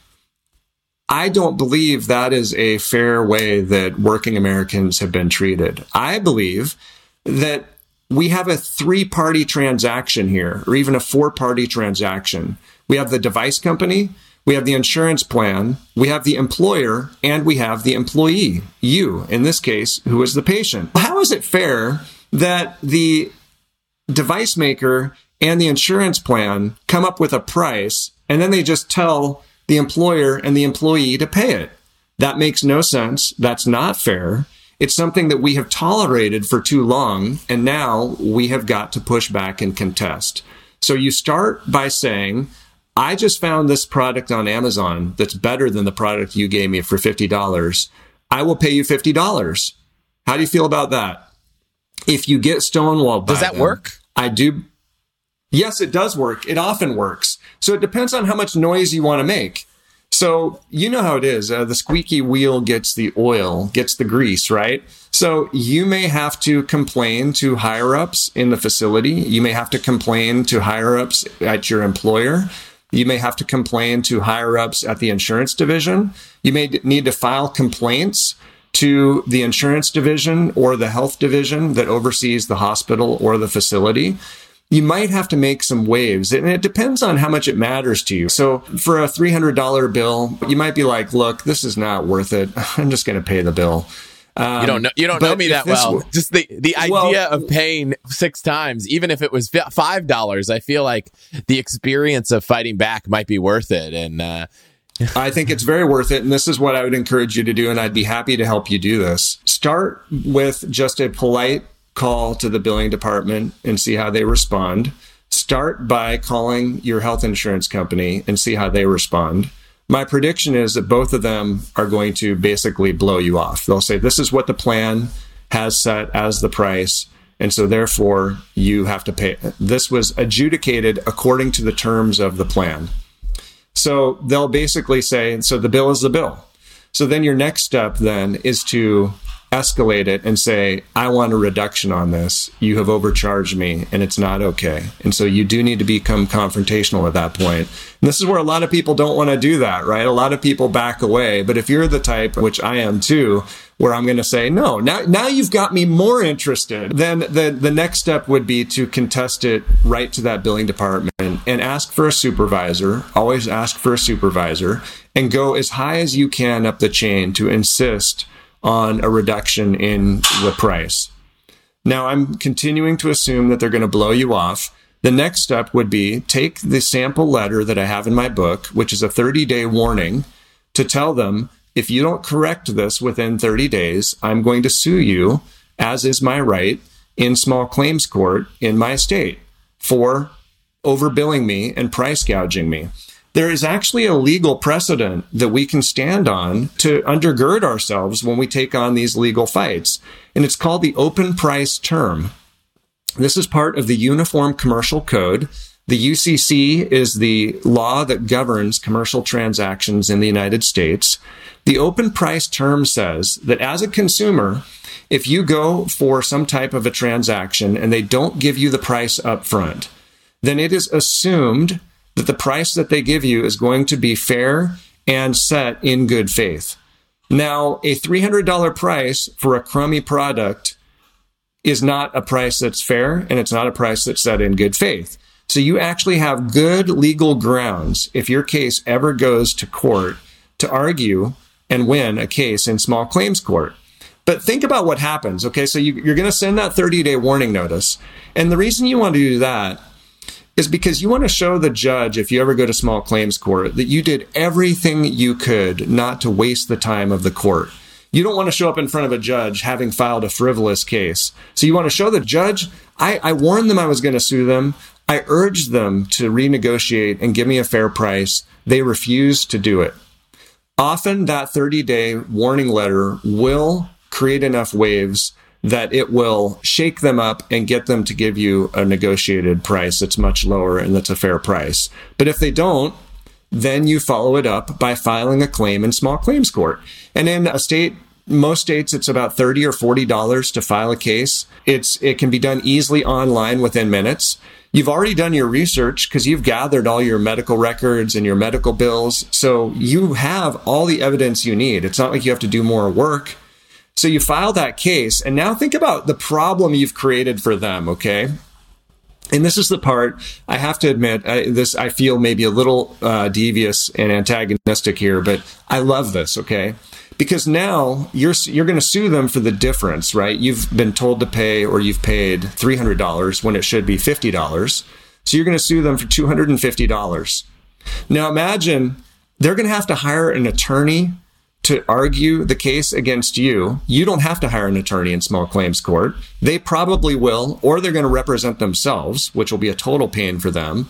I don't believe that is a fair way that working Americans have been treated. I believe that we have a three party transaction here, or even a four party transaction. We have the device company, we have the insurance plan, we have the employer, and we have the employee, you, in this case, who is the patient. How is it fair that the device maker and the insurance plan come up with a price and then they just tell the employer and the employee to pay it. That makes no sense. That's not fair. It's something that we have tolerated for too long, and now we have got to push back and contest. So you start by saying, I just found this product on Amazon that's better than the product you gave me for $50. I will pay you $50. How do you feel about that? If you get stonewalled, does that them, work? I do. Yes, it does work. It often works. So it depends on how much noise you want to make. So you know how it is. Uh, the squeaky wheel gets the oil, gets the grease, right? So you may have to complain to higher ups in the facility. You may have to complain to higher ups at your employer. You may have to complain to higher ups at the insurance division. You may need to file complaints to the insurance division or the health division that oversees the hospital or the facility you might have to make some waves and it depends on how much it matters to you. So for a $300 bill, you might be like, look, this is not worth it. I'm just going to pay the bill. Um, you don't know. You don't know me that well. W- Just the the idea well, of paying six times, even if it was five dollars, I feel like the experience of fighting back might be worth it. And uh, I think it's very worth it. And this is what I would encourage you to do. And I'd be happy to help you do this. Start with just a polite call to the billing department and see how they respond. Start by calling your health insurance company and see how they respond. My prediction is that both of them are going to basically blow you off. They'll say, This is what the plan has set as the price. And so, therefore, you have to pay. This was adjudicated according to the terms of the plan. So they'll basically say, So the bill is the bill. So then your next step then is to escalate it and say, I want a reduction on this. You have overcharged me and it's not okay. And so you do need to become confrontational at that point. And this is where a lot of people don't want to do that, right? A lot of people back away. But if you're the type, which I am too, where I'm going to say, no, now, now you've got me more interested, then the, the next step would be to contest it right to that billing department and ask for a supervisor. Always ask for a supervisor and go as high as you can up the chain to insist on a reduction in the price. Now, I'm continuing to assume that they're going to blow you off. The next step would be take the sample letter that I have in my book, which is a 30 day warning, to tell them if you don't correct this within 30 days, I'm going to sue you, as is my right, in small claims court in my state for overbilling me and price gouging me there is actually a legal precedent that we can stand on to undergird ourselves when we take on these legal fights. And it's called the open price term. This is part of the Uniform Commercial Code. The UCC is the law that governs commercial transactions in the United States. The open price term says that as a consumer, if you go for some type of a transaction and they don't give you the price up front, then it is assumed that the price that they give you is going to be fair and set in good faith. Now, a $300 price for a crummy product is not a price that's fair and it's not a price that's set in good faith. So you actually have good legal grounds if your case ever goes to court to argue and win a case in small claims court. But think about what happens. Okay, so you, are going to send that 30 day warning notice. And the reason you want to do that is because you want to show the judge, if you ever go to small claims court, that you did everything you could not to waste the time of the court. You don't want to show up in front of a judge having filed a frivolous case. So you want to show the judge, I, I warned them I was going to sue them. I urged them to renegotiate and give me a fair price. They refused to do it. Often that 30 day warning letter will create enough waves that it will shake them up and get them to give you a negotiated price that's much lower and that's a fair price. But if they don't, then you follow it up by filing a claim in small claims court. And in a state most states it's about 30 or 40 dollars to file a case. It's it can be done easily online within minutes. You've already done your research because you've gathered all your medical records and your medical bills. So you have all the evidence you need. It's not like you have to do more work so you file that case and now think about the problem you've created for them okay and this is the part I have to admit. I, this I feel maybe a little uh, devious and antagonistic here, but I love this. Okay, because now you're you're going to sue them for the difference, right? You've been told to pay or you've paid three hundred dollars when it should be fifty dollars, so you're going to sue them for two hundred and fifty dollars. Now imagine they're going to have to hire an attorney to argue the case against you. You don't have to hire an attorney in small claims court. They probably will, or they're going to represent themselves, which will be a total pain for them.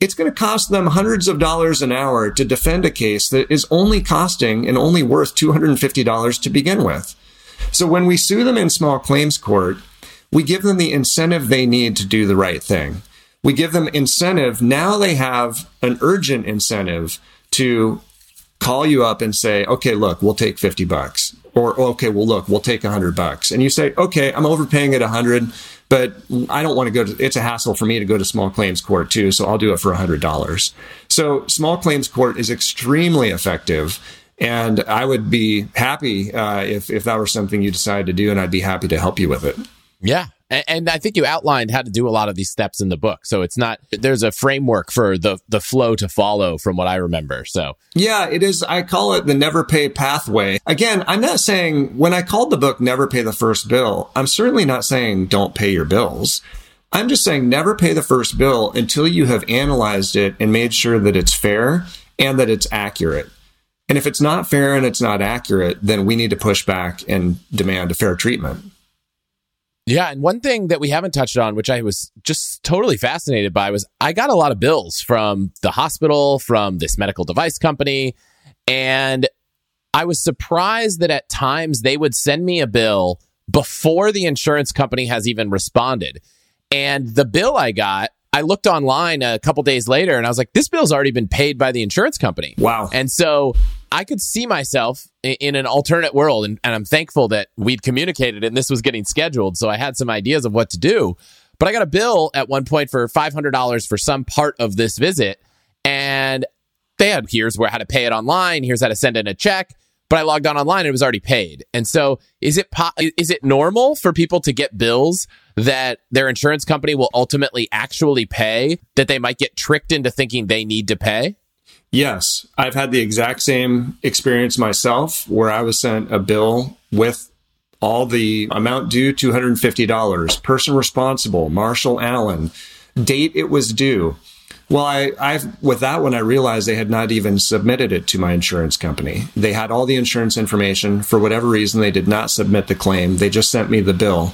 It's going to cost them hundreds of dollars an hour to defend a case that is only costing and only worth $250 to begin with. So when we sue them in small claims court, we give them the incentive they need to do the right thing. We give them incentive. Now they have an urgent incentive to call you up and say, okay, look, we'll take 50 bucks. Or, okay, well, look, we'll take 100 bucks. And you say, okay, I'm overpaying at 100, but I don't want to go to, it's a hassle for me to go to small claims court too, so I'll do it for $100. So small claims court is extremely effective. And I would be happy uh, if, if that were something you decided to do, and I'd be happy to help you with it. Yeah. And, and, I think you outlined how to do a lot of these steps in the book. So it's not there's a framework for the the flow to follow from what I remember. So Yeah, it is I call it the never pay pathway. Again, I'm not saying when I called the book Never Pay the First Bill, I'm certainly not saying don't pay your bills. I'm just saying never pay the first bill until you have analyzed it and made sure that it's fair and that it's accurate. And if it's not fair and it's not accurate, then we need to push back and demand a fair treatment. Yeah, and one thing that we haven't touched on, which I was just totally fascinated by, was I got a lot of bills from the hospital, from this medical device company, and I was surprised that at times they would send me a bill before the insurance company has even responded. And the bill I got, I looked online a couple days later and I was like, this bill's already been paid by the insurance company. Wow. And so I could see myself in an alternate world. And, and I'm thankful that we'd communicated and this was getting scheduled. So I had some ideas of what to do. But I got a bill at one point for $500 for some part of this visit. And they had here's where how to pay it online, here's how to send in a check. But I logged on online and it was already paid. And so is it po- is it normal for people to get bills that their insurance company will ultimately actually pay that they might get tricked into thinking they need to pay? Yes, I've had the exact same experience myself where I was sent a bill with all the amount due $250, person responsible, Marshall Allen, date it was due. Well, I, I, with that one, I realized they had not even submitted it to my insurance company. They had all the insurance information. For whatever reason, they did not submit the claim. They just sent me the bill.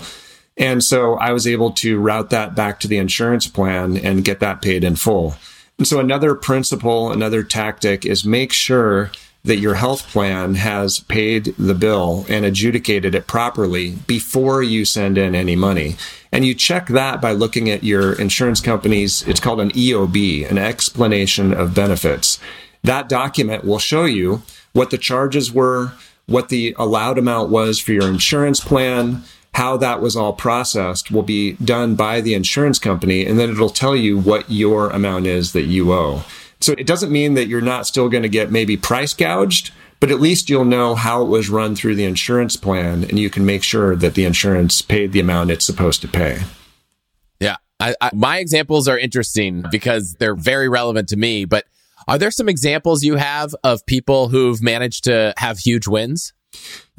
And so I was able to route that back to the insurance plan and get that paid in full. And so another principle, another tactic is make sure that your health plan has paid the bill and adjudicated it properly before you send in any money. And you check that by looking at your insurance company's, it's called an EOB, an explanation of benefits. That document will show you what the charges were, what the allowed amount was for your insurance plan, how that was all processed will be done by the insurance company, and then it'll tell you what your amount is that you owe. So it doesn't mean that you're not still going to get maybe price gouged, but at least you'll know how it was run through the insurance plan, and you can make sure that the insurance paid the amount it's supposed to pay. Yeah. I, I, my examples are interesting because they're very relevant to me, but are there some examples you have of people who've managed to have huge wins?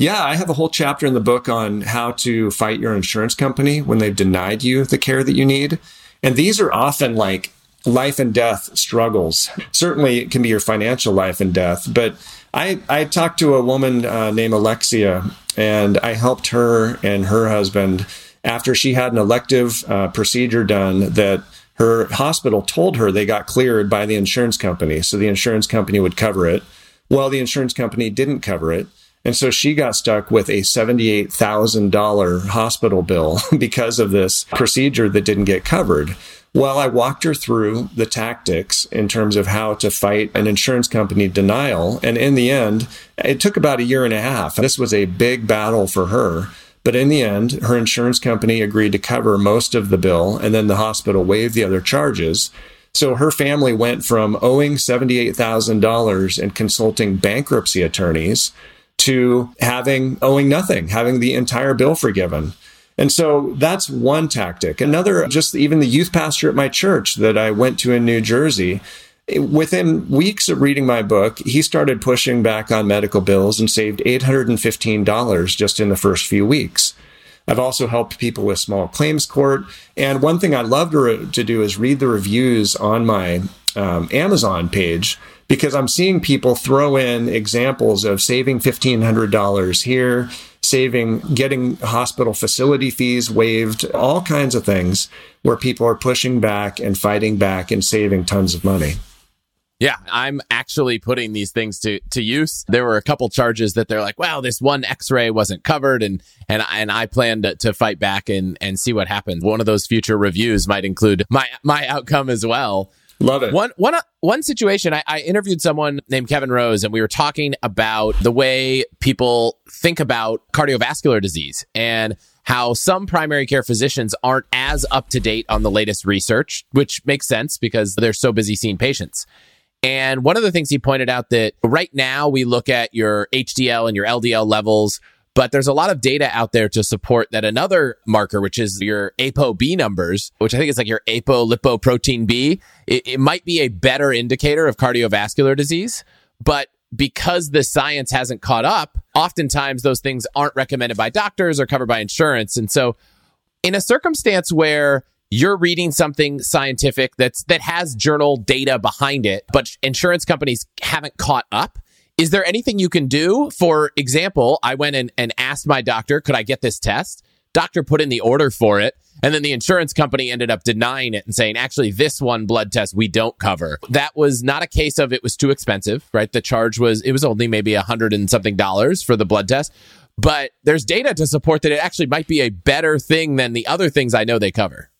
Yeah, I have a whole chapter in the book on how to fight your insurance company when they've denied you the care that you need. And these are often like life and death struggles. Certainly, it can be your financial life and death. But I, I talked to a woman uh, named Alexia, and I helped her and her husband after she had an elective uh, procedure done that her hospital told her they got cleared by the insurance company. So the insurance company would cover it. Well, the insurance company didn't cover it. And so she got stuck with a $78,000 hospital bill because of this procedure that didn't get covered. Well, I walked her through the tactics in terms of how to fight an insurance company denial. And in the end, it took about a year and a half. This was a big battle for her. But in the end, her insurance company agreed to cover most of the bill, and then the hospital waived the other charges. So her family went from owing $78,000 and consulting bankruptcy attorneys to having owing nothing, having the entire bill forgiven. And so that's one tactic. Another, just even the youth pastor at my church that I went to in New Jersey, within weeks of reading my book, he started pushing back on medical bills and saved $815 just in the first few weeks. I've also helped people with small claims court. And one thing I love to, to do is read the reviews on my um, Amazon page because I'm seeing people throw in examples of saving $1,500 here, saving, getting hospital facility fees waived, all kinds of things where people are pushing back and fighting back and saving tons of money. Yeah, I'm actually putting these things to, to use. There were a couple charges that they're like, well, this one x-ray wasn't covered and, and, and I plan to, to fight back and, and see what happens. One of those future reviews might include my, my outcome as well. Love it. One one uh, one situation. I, I, interviewed someone named Kevin Rose, and we were talking about the way people think about cardiovascular disease and how some primary care physicians aren't as up to date on the latest research, which makes sense because they're so busy seeing patients. And one of the things he pointed out that right now we look at your HDL and your LDL levels but there's a lot of data out there to support that another marker, which is your ApoB numbers, which I think is like your apolipoprotein B, it, it might be a better indicator of cardiovascular disease. But because the science hasn't caught up, oftentimes those things aren't recommended by doctors or covered by insurance. And so in a circumstance where you're reading something scientific that's that has journal data behind it, but insurance companies haven't caught up, is there anything you can do? For example, I went and, and asked my doctor, could I get this test? Doctor put in the order for it. And then the insurance company ended up denying it and saying, actually, this one blood test we don't cover. That was not a case of it was too expensive, right? The charge was, it was only maybe a hundred and something dollars for the blood test. But there's data to support that it actually might be a better thing than the other things I know they cover.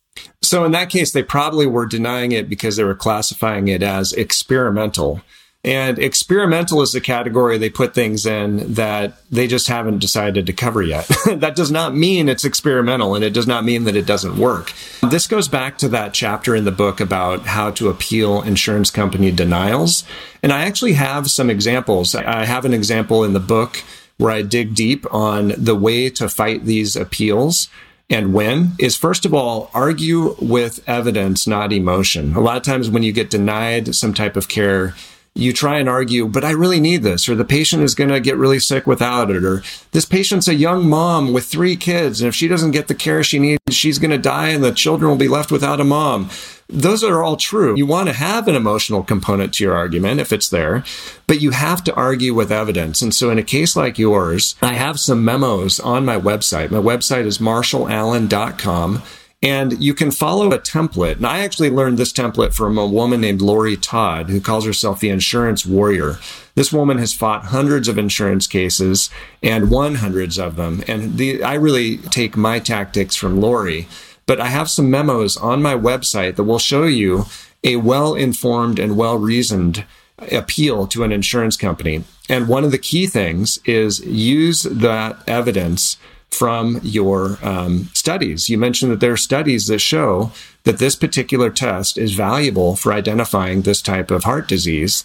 So in that case, they probably were denying it because they were classifying it as experimental. And experimental is the category they put things in that they just haven't decided to cover yet. that does not mean it's experimental and it does not mean that it doesn't work. This goes back to that chapter in the book about how to appeal insurance company denials. And I actually have some examples. I have an example in the book where I dig deep on the way to fight these appeals and when is first of all argue with evidence not emotion a lot of times when you get denied some type of care you try and argue, but I really need this, or the patient is going to get really sick without it, or this patient's a young mom with three kids, and if she doesn't get the care she needs, she's going to die and the children will be left without a mom. Those are all true. You want to have an emotional component to your argument if it's there, but you have to argue with evidence. And so in a case like yours, I have some memos on my website. My website is marshallallen.com and you can follow a template. And I actually learned this template from a woman named Laurie Todd, who calls herself the insurance warrior. This woman has fought hundreds of insurance cases and won hundreds of them. And the, I really take my tactics from Laurie. But I have some memos on my website that will show you a well informed and well reasoned appeal to an insurance company. And one of the key things is use that evidence from your um, studies. You mentioned that there are studies that show that this particular test is valuable for identifying this type of heart disease.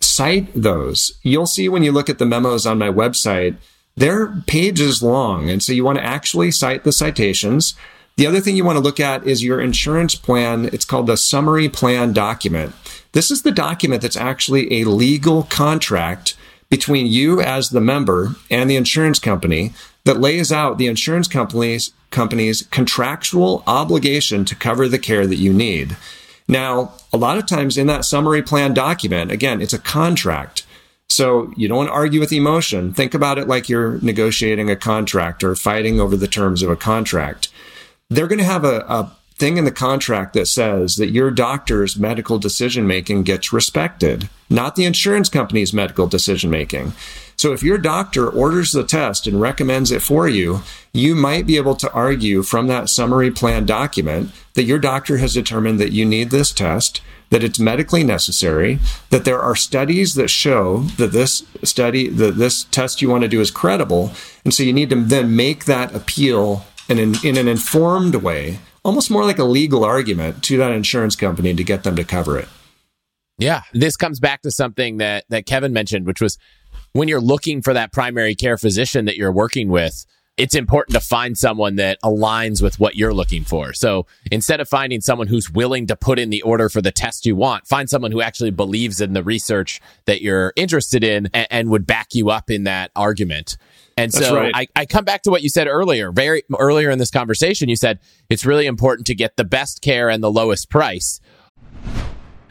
Cite those. You'll see when you look at the memos on my website, they're pages long. And so you want to actually cite the citations. The other thing you want to look at is your insurance plan. It's called the summary plan document. This is the document that's actually a legal contract between you as the member and the insurance company that lays out the insurance company's company's contractual obligation to cover the care that you need. Now, a lot of times in that summary plan document, again, it's a contract. So you don't want to argue with emotion. Think about it like you're negotiating a contract or fighting over the terms of a contract. They're going to have a, a thing in the contract that says that your doctor's medical decision making gets respected, not the insurance company's medical decision making. So if your doctor orders the test and recommends it for you, you might be able to argue from that summary plan document that your doctor has determined that you need this test, that it's medically necessary, that there are studies that show that this study, that this test you want to do is credible. And so you need to then make that appeal in an, in an informed way, almost more like a legal argument to that insurance company to get them to cover it. Yeah, this comes back to something that that Kevin mentioned, which was when you're looking for that primary care physician that you're working with, it's important to find someone that aligns with what you're looking for. So instead of finding someone who's willing to put in the order for the test you want, find someone who actually believes in the research that you're interested in and, and would back you up in that argument. And so right. I, I come back to what you said earlier, very earlier in this conversation. You said it's really important to get the best care and the lowest price.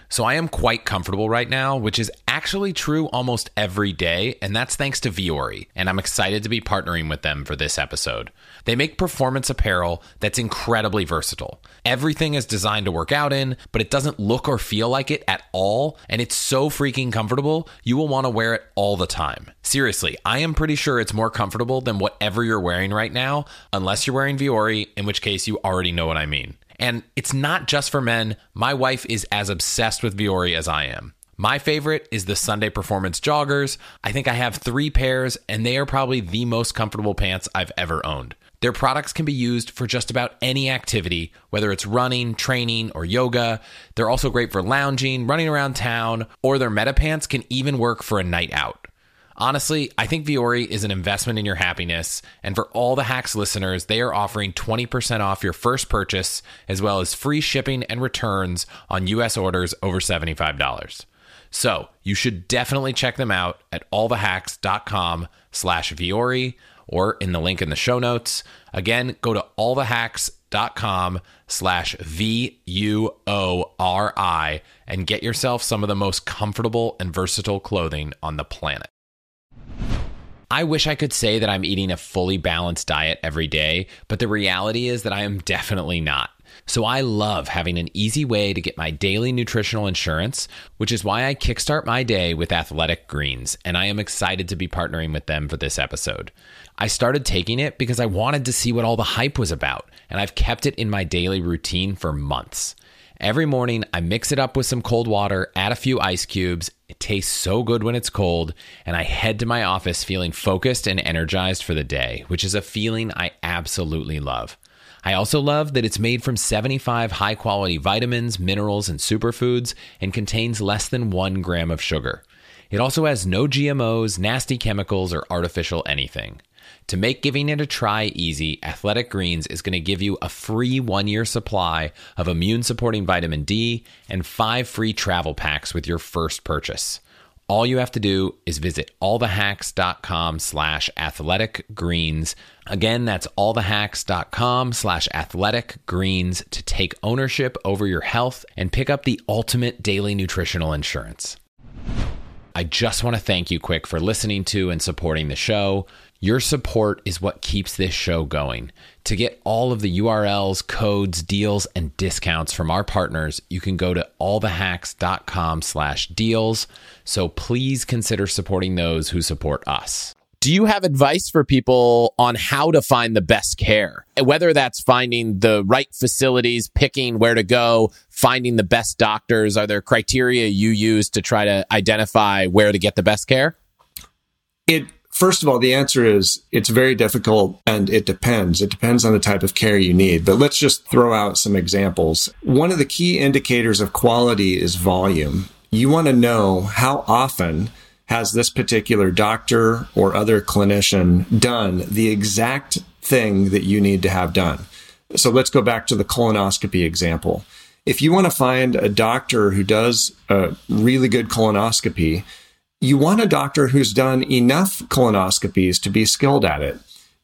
So I am quite comfortable right now, which is actually true almost every day, and that's thanks to Vuori, and I'm excited to be partnering with them for this episode. They make performance apparel that's incredibly versatile. Everything is designed to work out in, but it doesn't look or feel like it at all, and it's so freaking comfortable, you will want to wear it all the time. Seriously, I am pretty sure it's more comfortable than whatever you're wearing right now, unless you're wearing Vuori, in which case you already know what I mean. And it's not just for men. My wife is as obsessed with Vuori as I am. My favorite is the Sunday Performance Joggers. I think I have three pairs, and they are probably the most comfortable pants I've ever owned. Their products can be used for just about any activity, whether it's running, training, or yoga. They're also great for lounging, running around town, or their meta pants can even work for a night out. Honestly, I think Vuori is an investment in your happiness. And for all the Hacks listeners, they are offering 20% off your first purchase, as well as free shipping and returns on US orders over $75. So you should definitely check them out at allthehacks.com slash Vuori or in the link in the show notes. Again, go to allthehacks.com slash V-U-O-R-I and get yourself some of the most comfortable and versatile clothing on the planet. I wish I could say that I'm eating a fully balanced diet every day, but the reality is that I am definitely not. So I love having an easy way to get my daily nutritional insurance, which is why I kickstart my day with Athletic Greens, and I am excited to be partnering with them for this episode. I started taking it because I wanted to see what all the hype was about, and I've kept it in my daily routine for months. Every morning, I mix it up with some cold water, add a few ice cubes. It tastes so good when it's cold, and I head to my office feeling focused and energized for the day, which is a feeling I absolutely love. I also love that it's made from 75 high quality vitamins, minerals, and superfoods and contains less than one gram of sugar. It also has no GMOs, nasty chemicals, or artificial anything. To make giving it a try easy, Athletic Greens is going to give you a free one year supply of immune supporting vitamin D and five free travel packs with your first purchase. All you have to do is visit allthehacks.com slash athletic greens. Again, that's allthehacks.com slash athletic greens to take ownership over your health and pick up the ultimate daily nutritional insurance. I just want to thank you quick for listening to and supporting the show. Your support is what keeps this show going. To get all of the URLs, codes, deals, and discounts from our partners, you can go to allthehacks.com slash deals. So please consider supporting those who support us. Do you have advice for people on how to find the best care? Whether that's finding the right facilities, picking where to go, finding the best doctors, are there criteria you use to try to identify where to get the best care? It First of all, the answer is it's very difficult and it depends. It depends on the type of care you need. But let's just throw out some examples. One of the key indicators of quality is volume. You want to know how often has this particular doctor or other clinician done the exact thing that you need to have done. So let's go back to the colonoscopy example. If you want to find a doctor who does a really good colonoscopy, you want a doctor who's done enough colonoscopies to be skilled at it.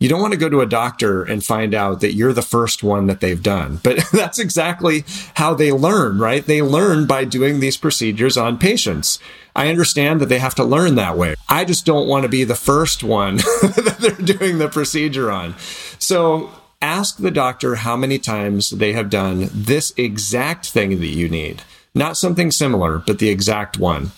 You don't want to go to a doctor and find out that you're the first one that they've done. But that's exactly how they learn, right? They learn by doing these procedures on patients. I understand that they have to learn that way. I just don't want to be the first one that they're doing the procedure on. So ask the doctor how many times they have done this exact thing that you need. Not something similar, but the exact one.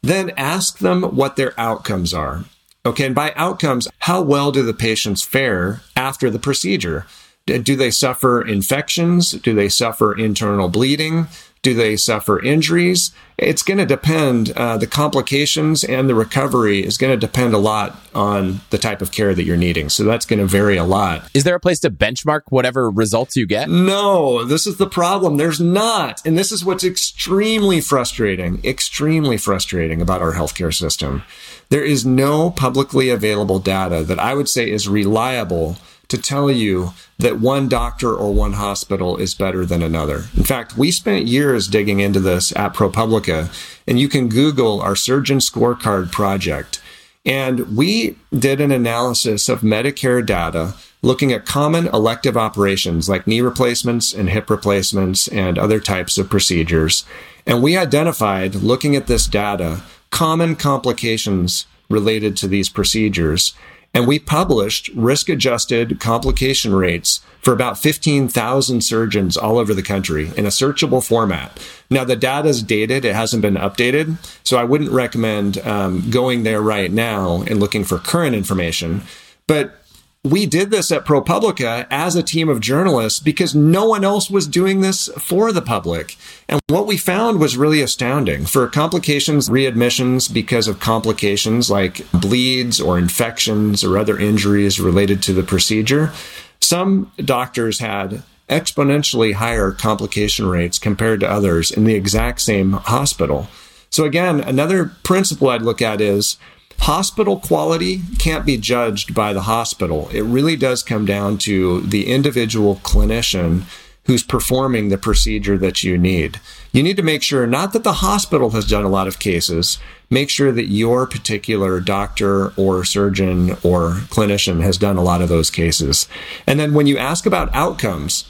Then ask them what their outcomes are. Okay. And by outcomes, how well do the patients fare after the procedure? Do they suffer infections? Do they suffer internal bleeding? Do they suffer injuries? It's going to depend. Uh, the complications and the recovery is going to depend a lot on the type of care that you're needing. So that's going to vary a lot. Is there a place to benchmark whatever results you get? No, this is the problem. There's not. And this is what's extremely frustrating, extremely frustrating about our healthcare system. There is no publicly available data that I would say is reliable to tell you that one doctor or one hospital is better than another. In fact, we spent years digging into this at ProPublica, and you can Google our surgeon scorecard project. And we did an analysis of Medicare data looking at common elective operations like knee replacements and hip replacements and other types of procedures. And we identified, looking at this data, common complications related to these procedures. And we published risk adjusted complication rates for about 15,000 surgeons all over the country in a searchable format. Now, the data is dated, it hasn't been updated. So I wouldn't recommend um, going there right now and looking for current information. But we did this at ProPublica as a team of journalists because no one else was doing this for the public. And what we found was really astounding. For complications, readmissions because of complications like bleeds or infections or other injuries related to the procedure, some doctors had exponentially higher complication rates compared to others in the exact same hospital. So again, another principle I'd look at is Hospital quality can't be judged by the hospital. It really does come down to the individual clinician who's performing the procedure that you need. You need to make sure not that the hospital has done a lot of cases, make sure that your particular doctor or surgeon or clinician has done a lot of those cases. And then when you ask about outcomes,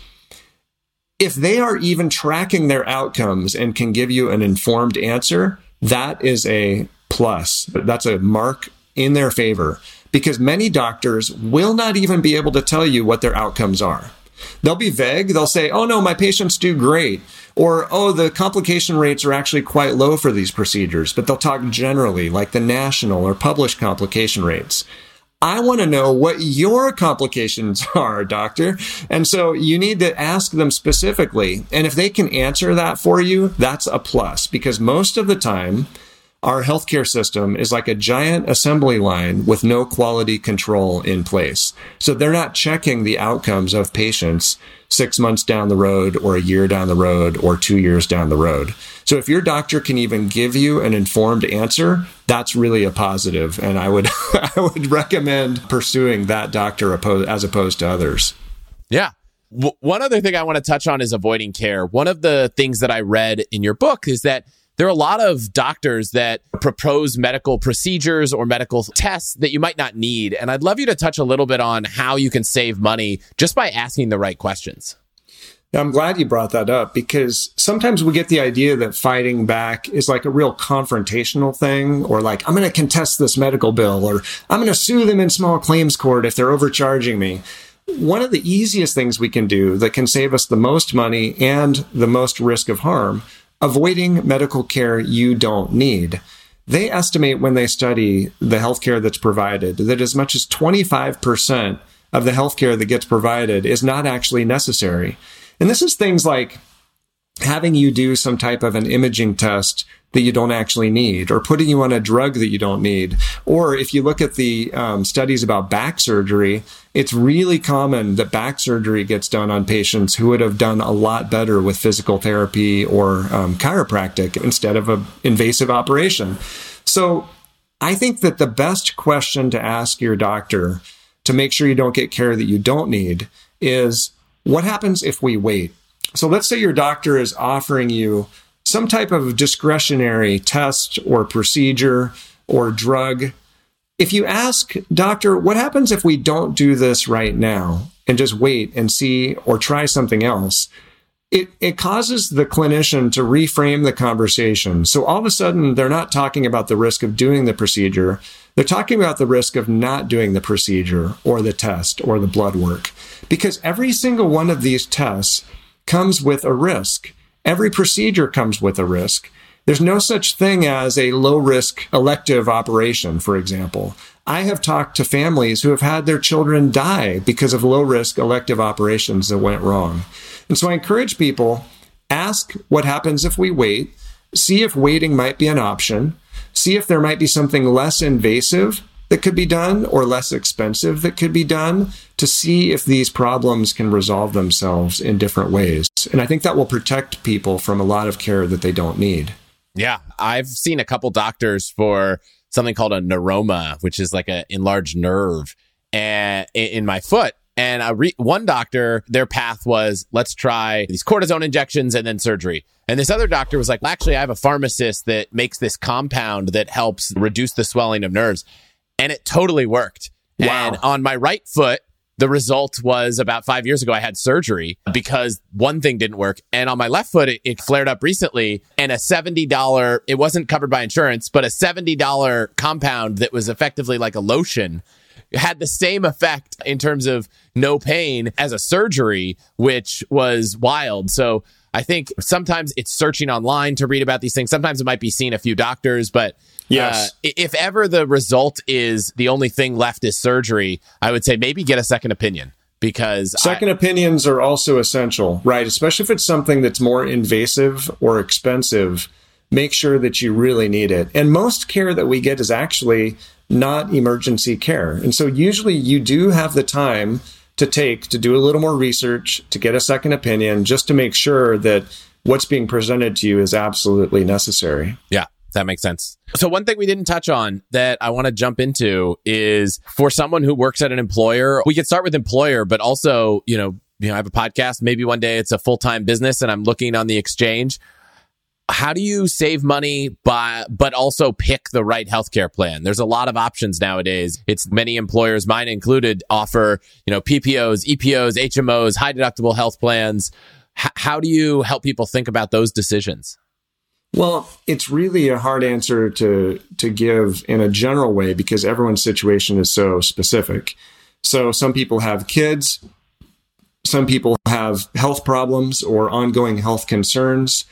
if they are even tracking their outcomes and can give you an informed answer, that is a plus. That's a mark in their favor because many doctors will not even be able to tell you what their outcomes are. They'll be vague. They'll say, oh no, my patients do great. Or, oh, the complication rates are actually quite low for these procedures, but they'll talk generally, like the national or published complication rates. I want to know what your complications are, doctor. And so you need to ask them specifically. And if they can answer that for you, that's a plus because most of the time, our healthcare system is like a giant assembly line with no quality control in place. So they're not checking the outcomes of patients six months down the road or a year down the road or two years down the road. So if your doctor can even give you an informed answer, that's really a positive, and I would I would recommend pursuing that doctor as opposed to others. Yeah. one other thing I want to touch on is avoiding care. One of the things that I read in your book is that there are a lot of doctors that propose medical procedures or medical tests that you might not need. And I'd love you to touch a little bit on how you can save money just by asking the right questions. I'm glad you brought that up because sometimes we get the idea that fighting back is like a real confrontational thing, or like, I'm going to contest this medical bill, or I'm going to sue them in small claims court if they're overcharging me. One of the easiest things we can do that can save us the most money and the most risk of harm avoiding medical care you don't need. They estimate when they study the healthcare that's provided that as much as 25% of the healthcare that gets provided is not actually necessary. And this is things like having you do some type of an imaging test that you don't actually need, or putting you on a drug that you don't need. Or if you look at the um, studies about back surgery, it's really common that back surgery gets done on patients who would have done a lot better with physical therapy or um, chiropractic instead of an invasive operation. So I think that the best question to ask your doctor to make sure you don't get care that you don't need is what happens if we wait? So let's say your doctor is offering you some type of discretionary test or procedure or drug. If you ask, doctor, what happens if we don't do this right now and just wait and see or try something else? It, it causes the clinician to reframe the conversation. So all of a sudden, they're not talking about the risk of doing the procedure. They're talking about the risk of not doing the procedure or the test or the blood work. Because every single one of these tests comes with a risk. Every procedure comes with a risk. There's no such thing as a low risk elective operation, for example. I have talked to families who have had their children die because of low risk elective operations that went wrong. And so I encourage people ask what happens if we wait, see if waiting might be an option, see if there might be something less invasive that could be done or less expensive that could be done to see if these problems can resolve themselves in different ways. And I think that will protect people from a lot of care that they don't need. Yeah. I've seen a couple doctors for something called a neuroma, which is like an enlarged nerve eh, and in my foot. And re- one doctor, their path was let's try these cortisone injections and then surgery. And this other doctor was like, well, actually, I have a pharmacist that makes this compound that helps reduce the swelling of nerves and it totally worked. Wow. And on my right foot, the result was about five years ago, I had surgery because one thing didn't work. And on my left foot, it, it flared up recently and a $70, it wasn't covered by insurance, but a $70 compound that was effectively like a lotion had the same effect in terms of no pain as a surgery, which was wild. So I think sometimes it's searching online to read about these things. Sometimes it might be seeing a few doctors, but Yes. Uh, if ever the result is the only thing left is surgery, I would say maybe get a second opinion because second I, opinions are also essential, right? Especially if it's something that's more invasive or expensive, make sure that you really need it. And most care that we get is actually not emergency care. And so usually you do have the time to take to do a little more research, to get a second opinion, just to make sure that what's being presented to you is absolutely necessary. Yeah. That makes sense. So one thing we didn't touch on that I want to jump into is for someone who works at an employer, we could start with employer, but also, you know, you know, I have a podcast. Maybe one day it's a full time business and I'm looking on the exchange. How do you save money by, but also pick the right healthcare plan? There's a lot of options nowadays. It's many employers, mine included, offer, you know, PPOs, EPOs, HMOs, high deductible health plans. H- how do you help people think about those decisions? Well, it's really a hard answer to to give in a general way because everyone's situation is so specific. So some people have kids, some people have health problems or ongoing health concerns.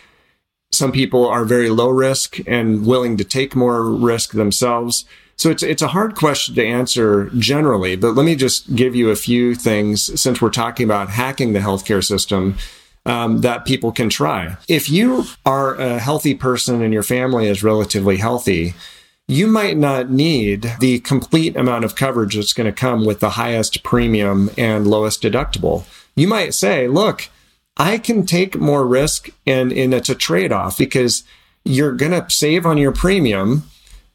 Some people are very low risk and willing to take more risk themselves. So it's it's a hard question to answer generally, but let me just give you a few things since we're talking about hacking the healthcare system um, that people can try. If you are a healthy person and your family is relatively healthy, you might not need the complete amount of coverage that's going to come with the highest premium and lowest deductible. You might say, look, I can take more risk and, and it's a trade off because you're going to save on your premium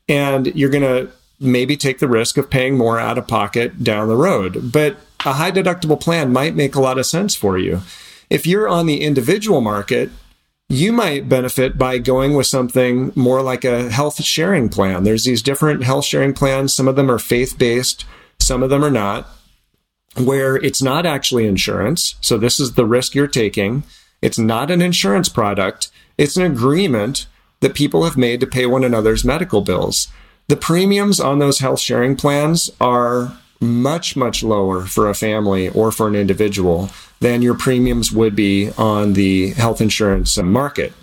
and you're going to maybe take the risk of paying more out of pocket down the road. But a high deductible plan might make a lot of sense for you. If you're on the individual market, you might benefit by going with something more like a health sharing plan. There's these different health sharing plans. Some of them are faith based, some of them are not, where it's not actually insurance. So this is the risk you're taking. It's not an insurance product. It's an agreement that people have made to pay one another's medical bills. The premiums on those health sharing plans are much, much lower for a family or for an individual than your premiums would be on the health insurance market.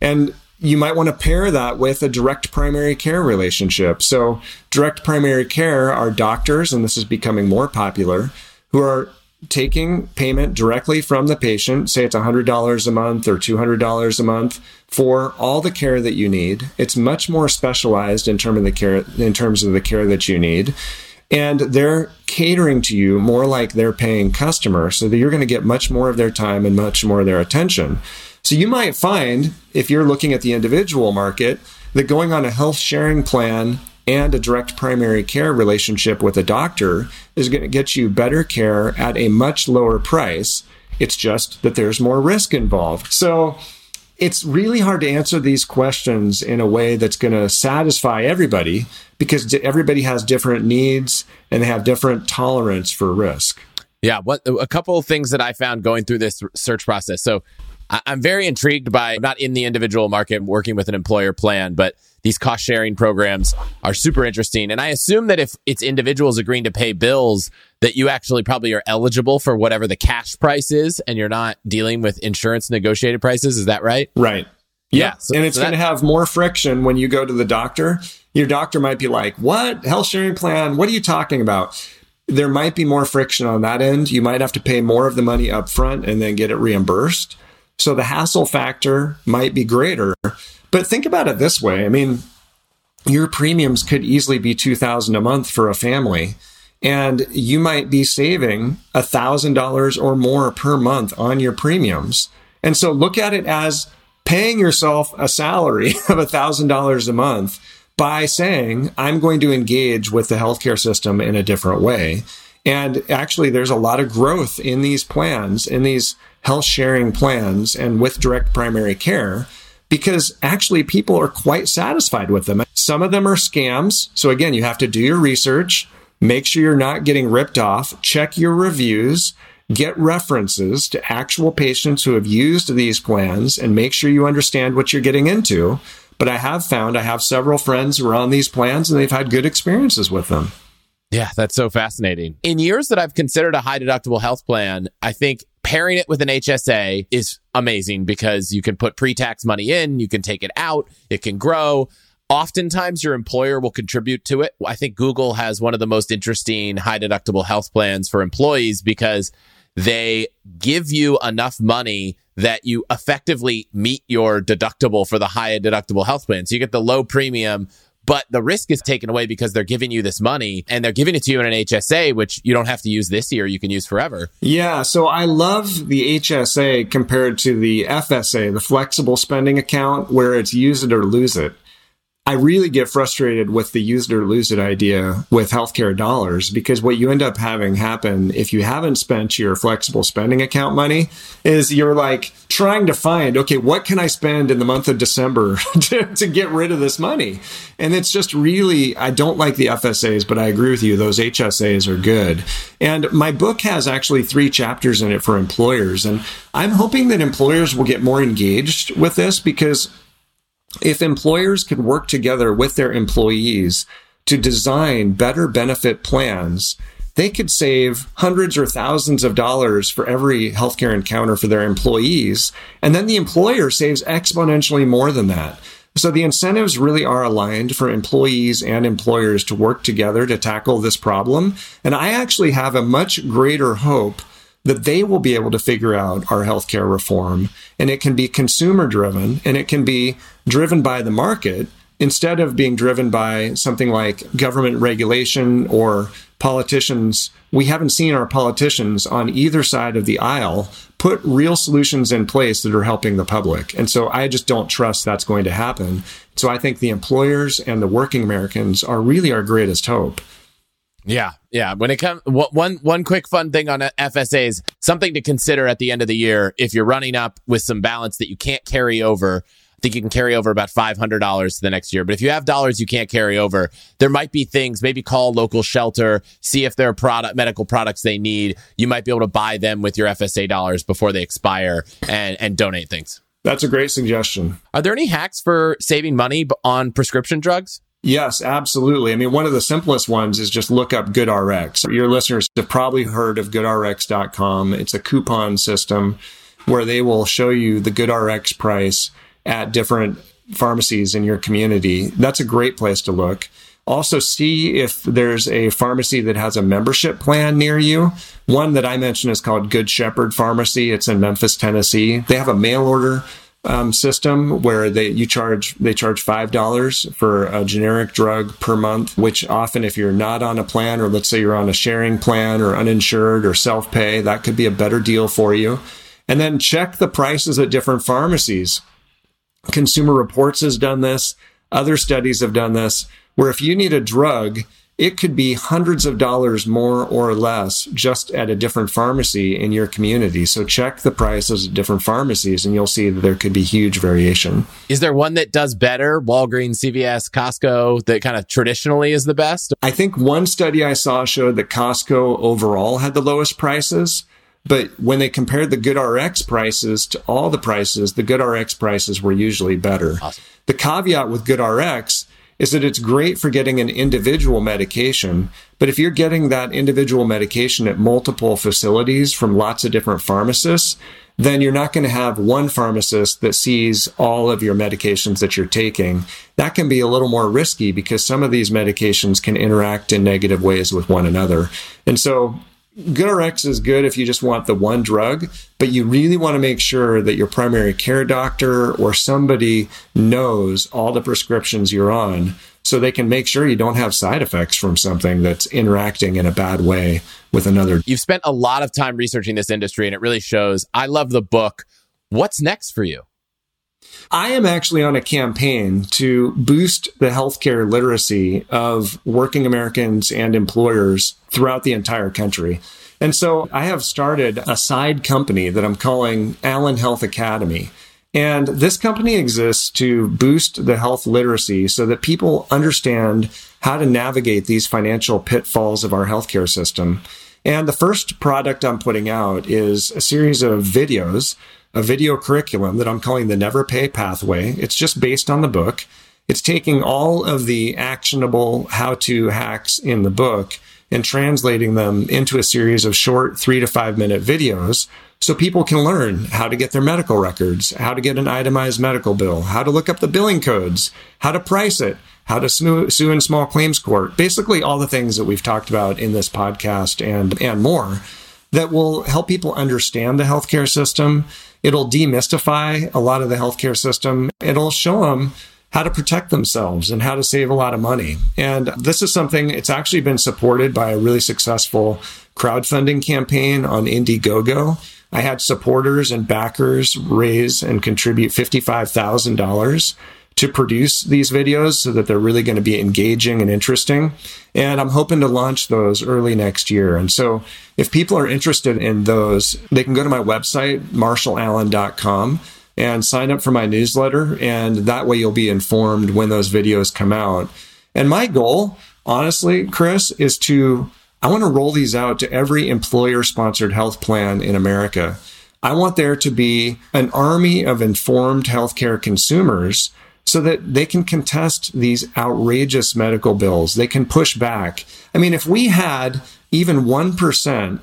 And you might want to pair that with a direct primary care relationship. So, direct primary care are doctors, and this is becoming more popular, who are taking payment directly from the patient, say it's $100 a month or $200 a month for all the care that you need. It's much more specialized in terms of the care in terms of the care that you need and they're catering to you more like they're paying customer so that you're going to get much more of their time and much more of their attention. So you might find if you're looking at the individual market that going on a health sharing plan and a direct primary care relationship with a doctor is going to get you better care at a much lower price. It's just that there's more risk involved. So it's really hard to answer these questions in a way that's going to satisfy everybody because everybody has different needs and they have different tolerance for risk. Yeah, what a couple of things that I found going through this search process. So I'm very intrigued by not in the individual market working with an employer plan, but these cost sharing programs are super interesting. And I assume that if it's individuals agreeing to pay bills, that you actually probably are eligible for whatever the cash price is and you're not dealing with insurance negotiated prices. Is that right? Right. Yeah. So, and it's so going to have more friction when you go to the doctor your doctor might be like, What? Health sharing plan? What are you talking about? There might be more friction on that end. You might have to pay more of the money up front and then get it reimbursed. So the hassle factor might be greater. But think about it this way. I mean, your premiums could easily be 2000 a month for a family and you might be saving $1000 or more per month on your premiums. And so look at it as paying yourself a salary of $1000 a month by saying, I'm going to engage with the healthcare system in a different way. And actually, there's a lot of growth in these plans, in these health sharing plans, and with direct primary care, because actually people are quite satisfied with them. Some of them are scams. So, again, you have to do your research, make sure you're not getting ripped off, check your reviews. Get references to actual patients who have used these plans and make sure you understand what you're getting into but I have found I have several friends who are on these plans and they've had good experiences with them. Yeah, that's so fascinating. In years that I've considered a high deductible health plan, I think pairing it with an HSA is amazing because you can put pre tax money in, you can take it out, it can grow. Oftentimes, your employer will contribute to it. I think Google has one of the most interesting high deductible health plans for employees because they give you enough money that you effectively meet your deductible for the high deductible health plan. So you get the low premium, but the risk is taken away because they're giving you this money and they're giving it to you in an HSA, which you don't have to use this year. You can use forever. Yeah. So I love the HSA compared to the FSA, the flexible spending account, where it's use it or lose it. I really get frustrated with the use it or lose it idea with healthcare dollars because what you end up having happen if you haven't spent your flexible spending account money is you're like trying to find, okay, what can I spend in the month of December to, to get rid of this money? And it's just really, I don't like the FSAs, but I agree with you. Those HSAs are good. And my book has actually three chapters in it for employers. And I'm hoping that employers will get more engaged with this because if employers could work together with their employees to design better benefit plans, they could save hundreds or thousands of dollars for every healthcare encounter for their employees. And then the employer saves exponentially more than that. So the incentives really are aligned for employees and employers to work together to tackle this problem. And I actually have a much greater hope that they will be able to figure out our healthcare reform and it can be consumer driven and it can be driven by the market instead of being driven by something like government regulation or politicians. We haven't seen our politicians on either side of the aisle put real solutions in place that are helping the public. And so I just don't trust that's going to happen. So I think the employers and the working Americans are really our greatest hope. Yeah, yeah. When it comes, one one quick fun thing on FSAs, something to consider at the end of the year if you're running up with some balance that you can't carry over. Think you can carry over about five hundred dollars to the next year. But if you have dollars you can't carry over, there might be things. Maybe call local shelter, see if there are product medical products they need. You might be able to buy them with your FSA dollars before they expire and and donate things. That's a great suggestion. Are there any hacks for saving money on prescription drugs? Yes, absolutely. I mean, one of the simplest ones is just look up GoodRx. Your listeners have probably heard of goodrx.com. It's a coupon system where they will show you the GoodRx price at different pharmacies in your community. That's a great place to look. Also, see if there's a pharmacy that has a membership plan near you. One that I mentioned is called Good Shepherd Pharmacy. It's in Memphis, Tennessee. They have a mail order um, system where they you charge they charge five dollars for a generic drug per month, which often if you're not on a plan or let's say you're on a sharing plan or uninsured or self pay, that could be a better deal for you. And then check the prices at different pharmacies. Consumer Reports has done this. Other studies have done this, where if you need a drug it could be hundreds of dollars more or less just at a different pharmacy in your community. So check the prices at different pharmacies and you'll see that there could be huge variation. Is there one that does better? Walgreens, CVS, Costco, that kind of traditionally is the best? I think one study I saw showed that Costco overall had the lowest prices. But when they compared the GoodRx prices to all the prices, the GoodRx prices were usually better. Awesome. The caveat with GoodRx is that it's great for getting an individual medication. But if you're getting that individual medication at multiple facilities from lots of different pharmacists, then you're not going to have one pharmacist that sees all of your medications that you're taking. That can be a little more risky because some of these medications can interact in negative ways with one another. And so GoodRx is good if you just want the one drug, but you really want to make sure that your primary care doctor or somebody knows all the prescriptions you're on so they can make sure you don't have side effects from something that's interacting in a bad way with another. You've spent a lot of time researching this industry and it really shows. I love the book. What's next for you? I am actually on a campaign to boost the healthcare literacy of working Americans and employers throughout the entire country. And so I have started a side company that I'm calling Allen Health Academy. And this company exists to boost the health literacy so that people understand how to navigate these financial pitfalls of our healthcare system. And the first product I'm putting out is a series of videos, a video curriculum that I'm calling the Never Pay Pathway. It's just based on the book. It's taking all of the actionable how to hacks in the book and translating them into a series of short three to five minute videos so people can learn how to get their medical records, how to get an itemized medical bill, how to look up the billing codes, how to price it, how to sue, in small claims court. Basically, all the things that we've talked about in this podcast and, and more that will help people understand the healthcare system. It'll demystify a lot of the healthcare system. It'll show them how to protect themselves and how to save a lot of money. And this is something, it's actually been supported by a really successful crowdfunding campaign on Indiegogo I had supporters and backers raise and contribute $55,000 to produce these videos so that they're really going to be engaging and interesting. And I'm hoping to launch those early next year. And so if people are interested in those, they can go to my website, marshallallen.com and sign up for my newsletter. And that way you'll be informed when those videos come out. And my goal, honestly, Chris, is to I want to roll these out to every employer sponsored health plan in America. I want there to be an army of informed healthcare consumers so that they can contest these outrageous medical bills. They can push back. I mean, if we had even 1%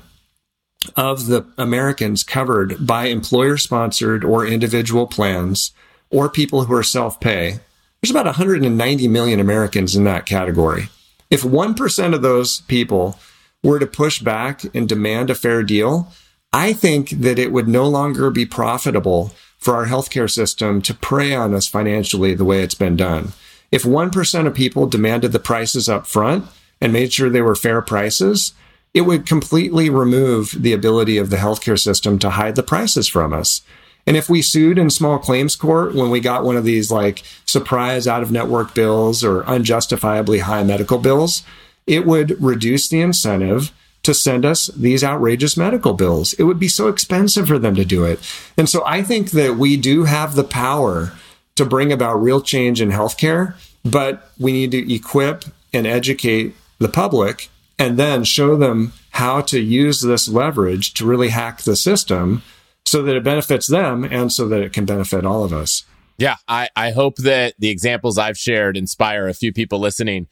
of the Americans covered by employer sponsored or individual plans or people who are self pay, there's about 190 million Americans in that category. If 1% of those people were to push back and demand a fair deal, I think that it would no longer be profitable for our healthcare system to prey on us financially the way it's been done. If 1% of people demanded the prices up front and made sure they were fair prices, it would completely remove the ability of the healthcare system to hide the prices from us. And if we sued in small claims court when we got one of these like surprise out of network bills or unjustifiably high medical bills, it would reduce the incentive to send us these outrageous medical bills. It would be so expensive for them to do it. And so I think that we do have the power to bring about real change in healthcare, but we need to equip and educate the public and then show them how to use this leverage to really hack the system so that it benefits them and so that it can benefit all of us. Yeah, I, I hope that the examples I've shared inspire a few people listening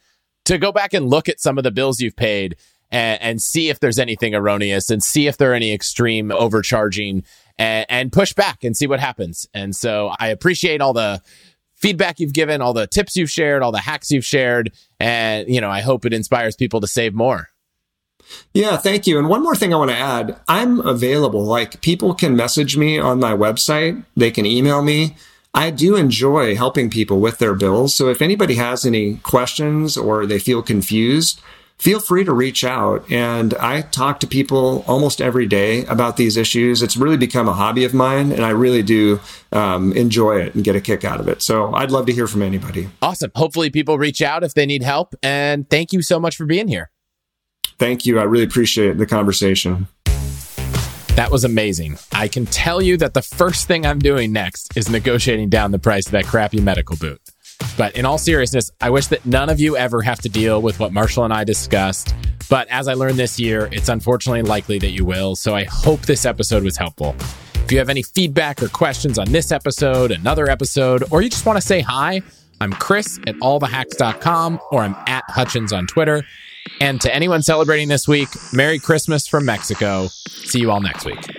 to go back and look at some of the bills you've paid and, and see if there's anything erroneous and see if there are any extreme overcharging and, and push back and see what happens. And so I appreciate all the feedback you've given, all the tips you've shared, all the hacks you've shared. And, you know, I hope it inspires people to save more. Yeah, thank you. And one more thing I want to add I'm available. Like, people can message me on my website, they can email me. I do enjoy helping people with their bills. So if anybody has any questions or they feel confused, feel free to reach out. And I talk to people almost every day about these issues. It's really become a hobby of mine, and I really do um, enjoy it and get a kick out of it. So I'd love to hear from anybody. Awesome. Hopefully, people reach out if they need help. And thank you so much for being here. Thank you. I really appreciate the conversation. That was amazing. I can tell you that the first thing I'm doing next is negotiating down the price of that crappy medical boot. But in all seriousness, I wish that none of you ever have to deal with what Marshall and I discussed. But as I learned this year, it's unfortunately likely that you will. So I hope this episode was helpful. If you have any feedback or questions on this episode, another episode, or you just want to say hi, I'm Chris at allthehacks.com or I'm at Hutchins on Twitter. And to anyone celebrating this week, Merry Christmas from Mexico. See you all next week.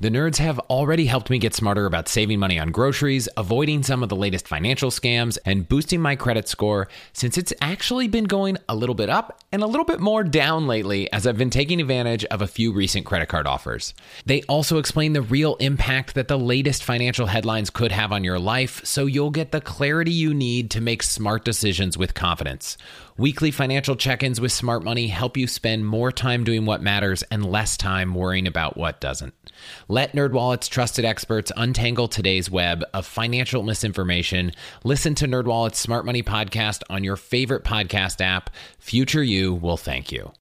The nerds have already helped me get smarter about saving money on groceries, avoiding some of the latest financial scams, and boosting my credit score since it's actually been going a little bit up and a little bit more down lately as I've been taking advantage of a few recent credit card offers. They also explain the real impact that the latest financial headlines could have on your life so you'll get the clarity you need to make smart decisions with confidence. Weekly financial check ins with Smart Money help you spend more time doing what matters and less time worrying about what doesn't. Let NerdWallet's trusted experts untangle today's web of financial misinformation. Listen to NerdWallet's Smart Money podcast on your favorite podcast app. Future you will thank you.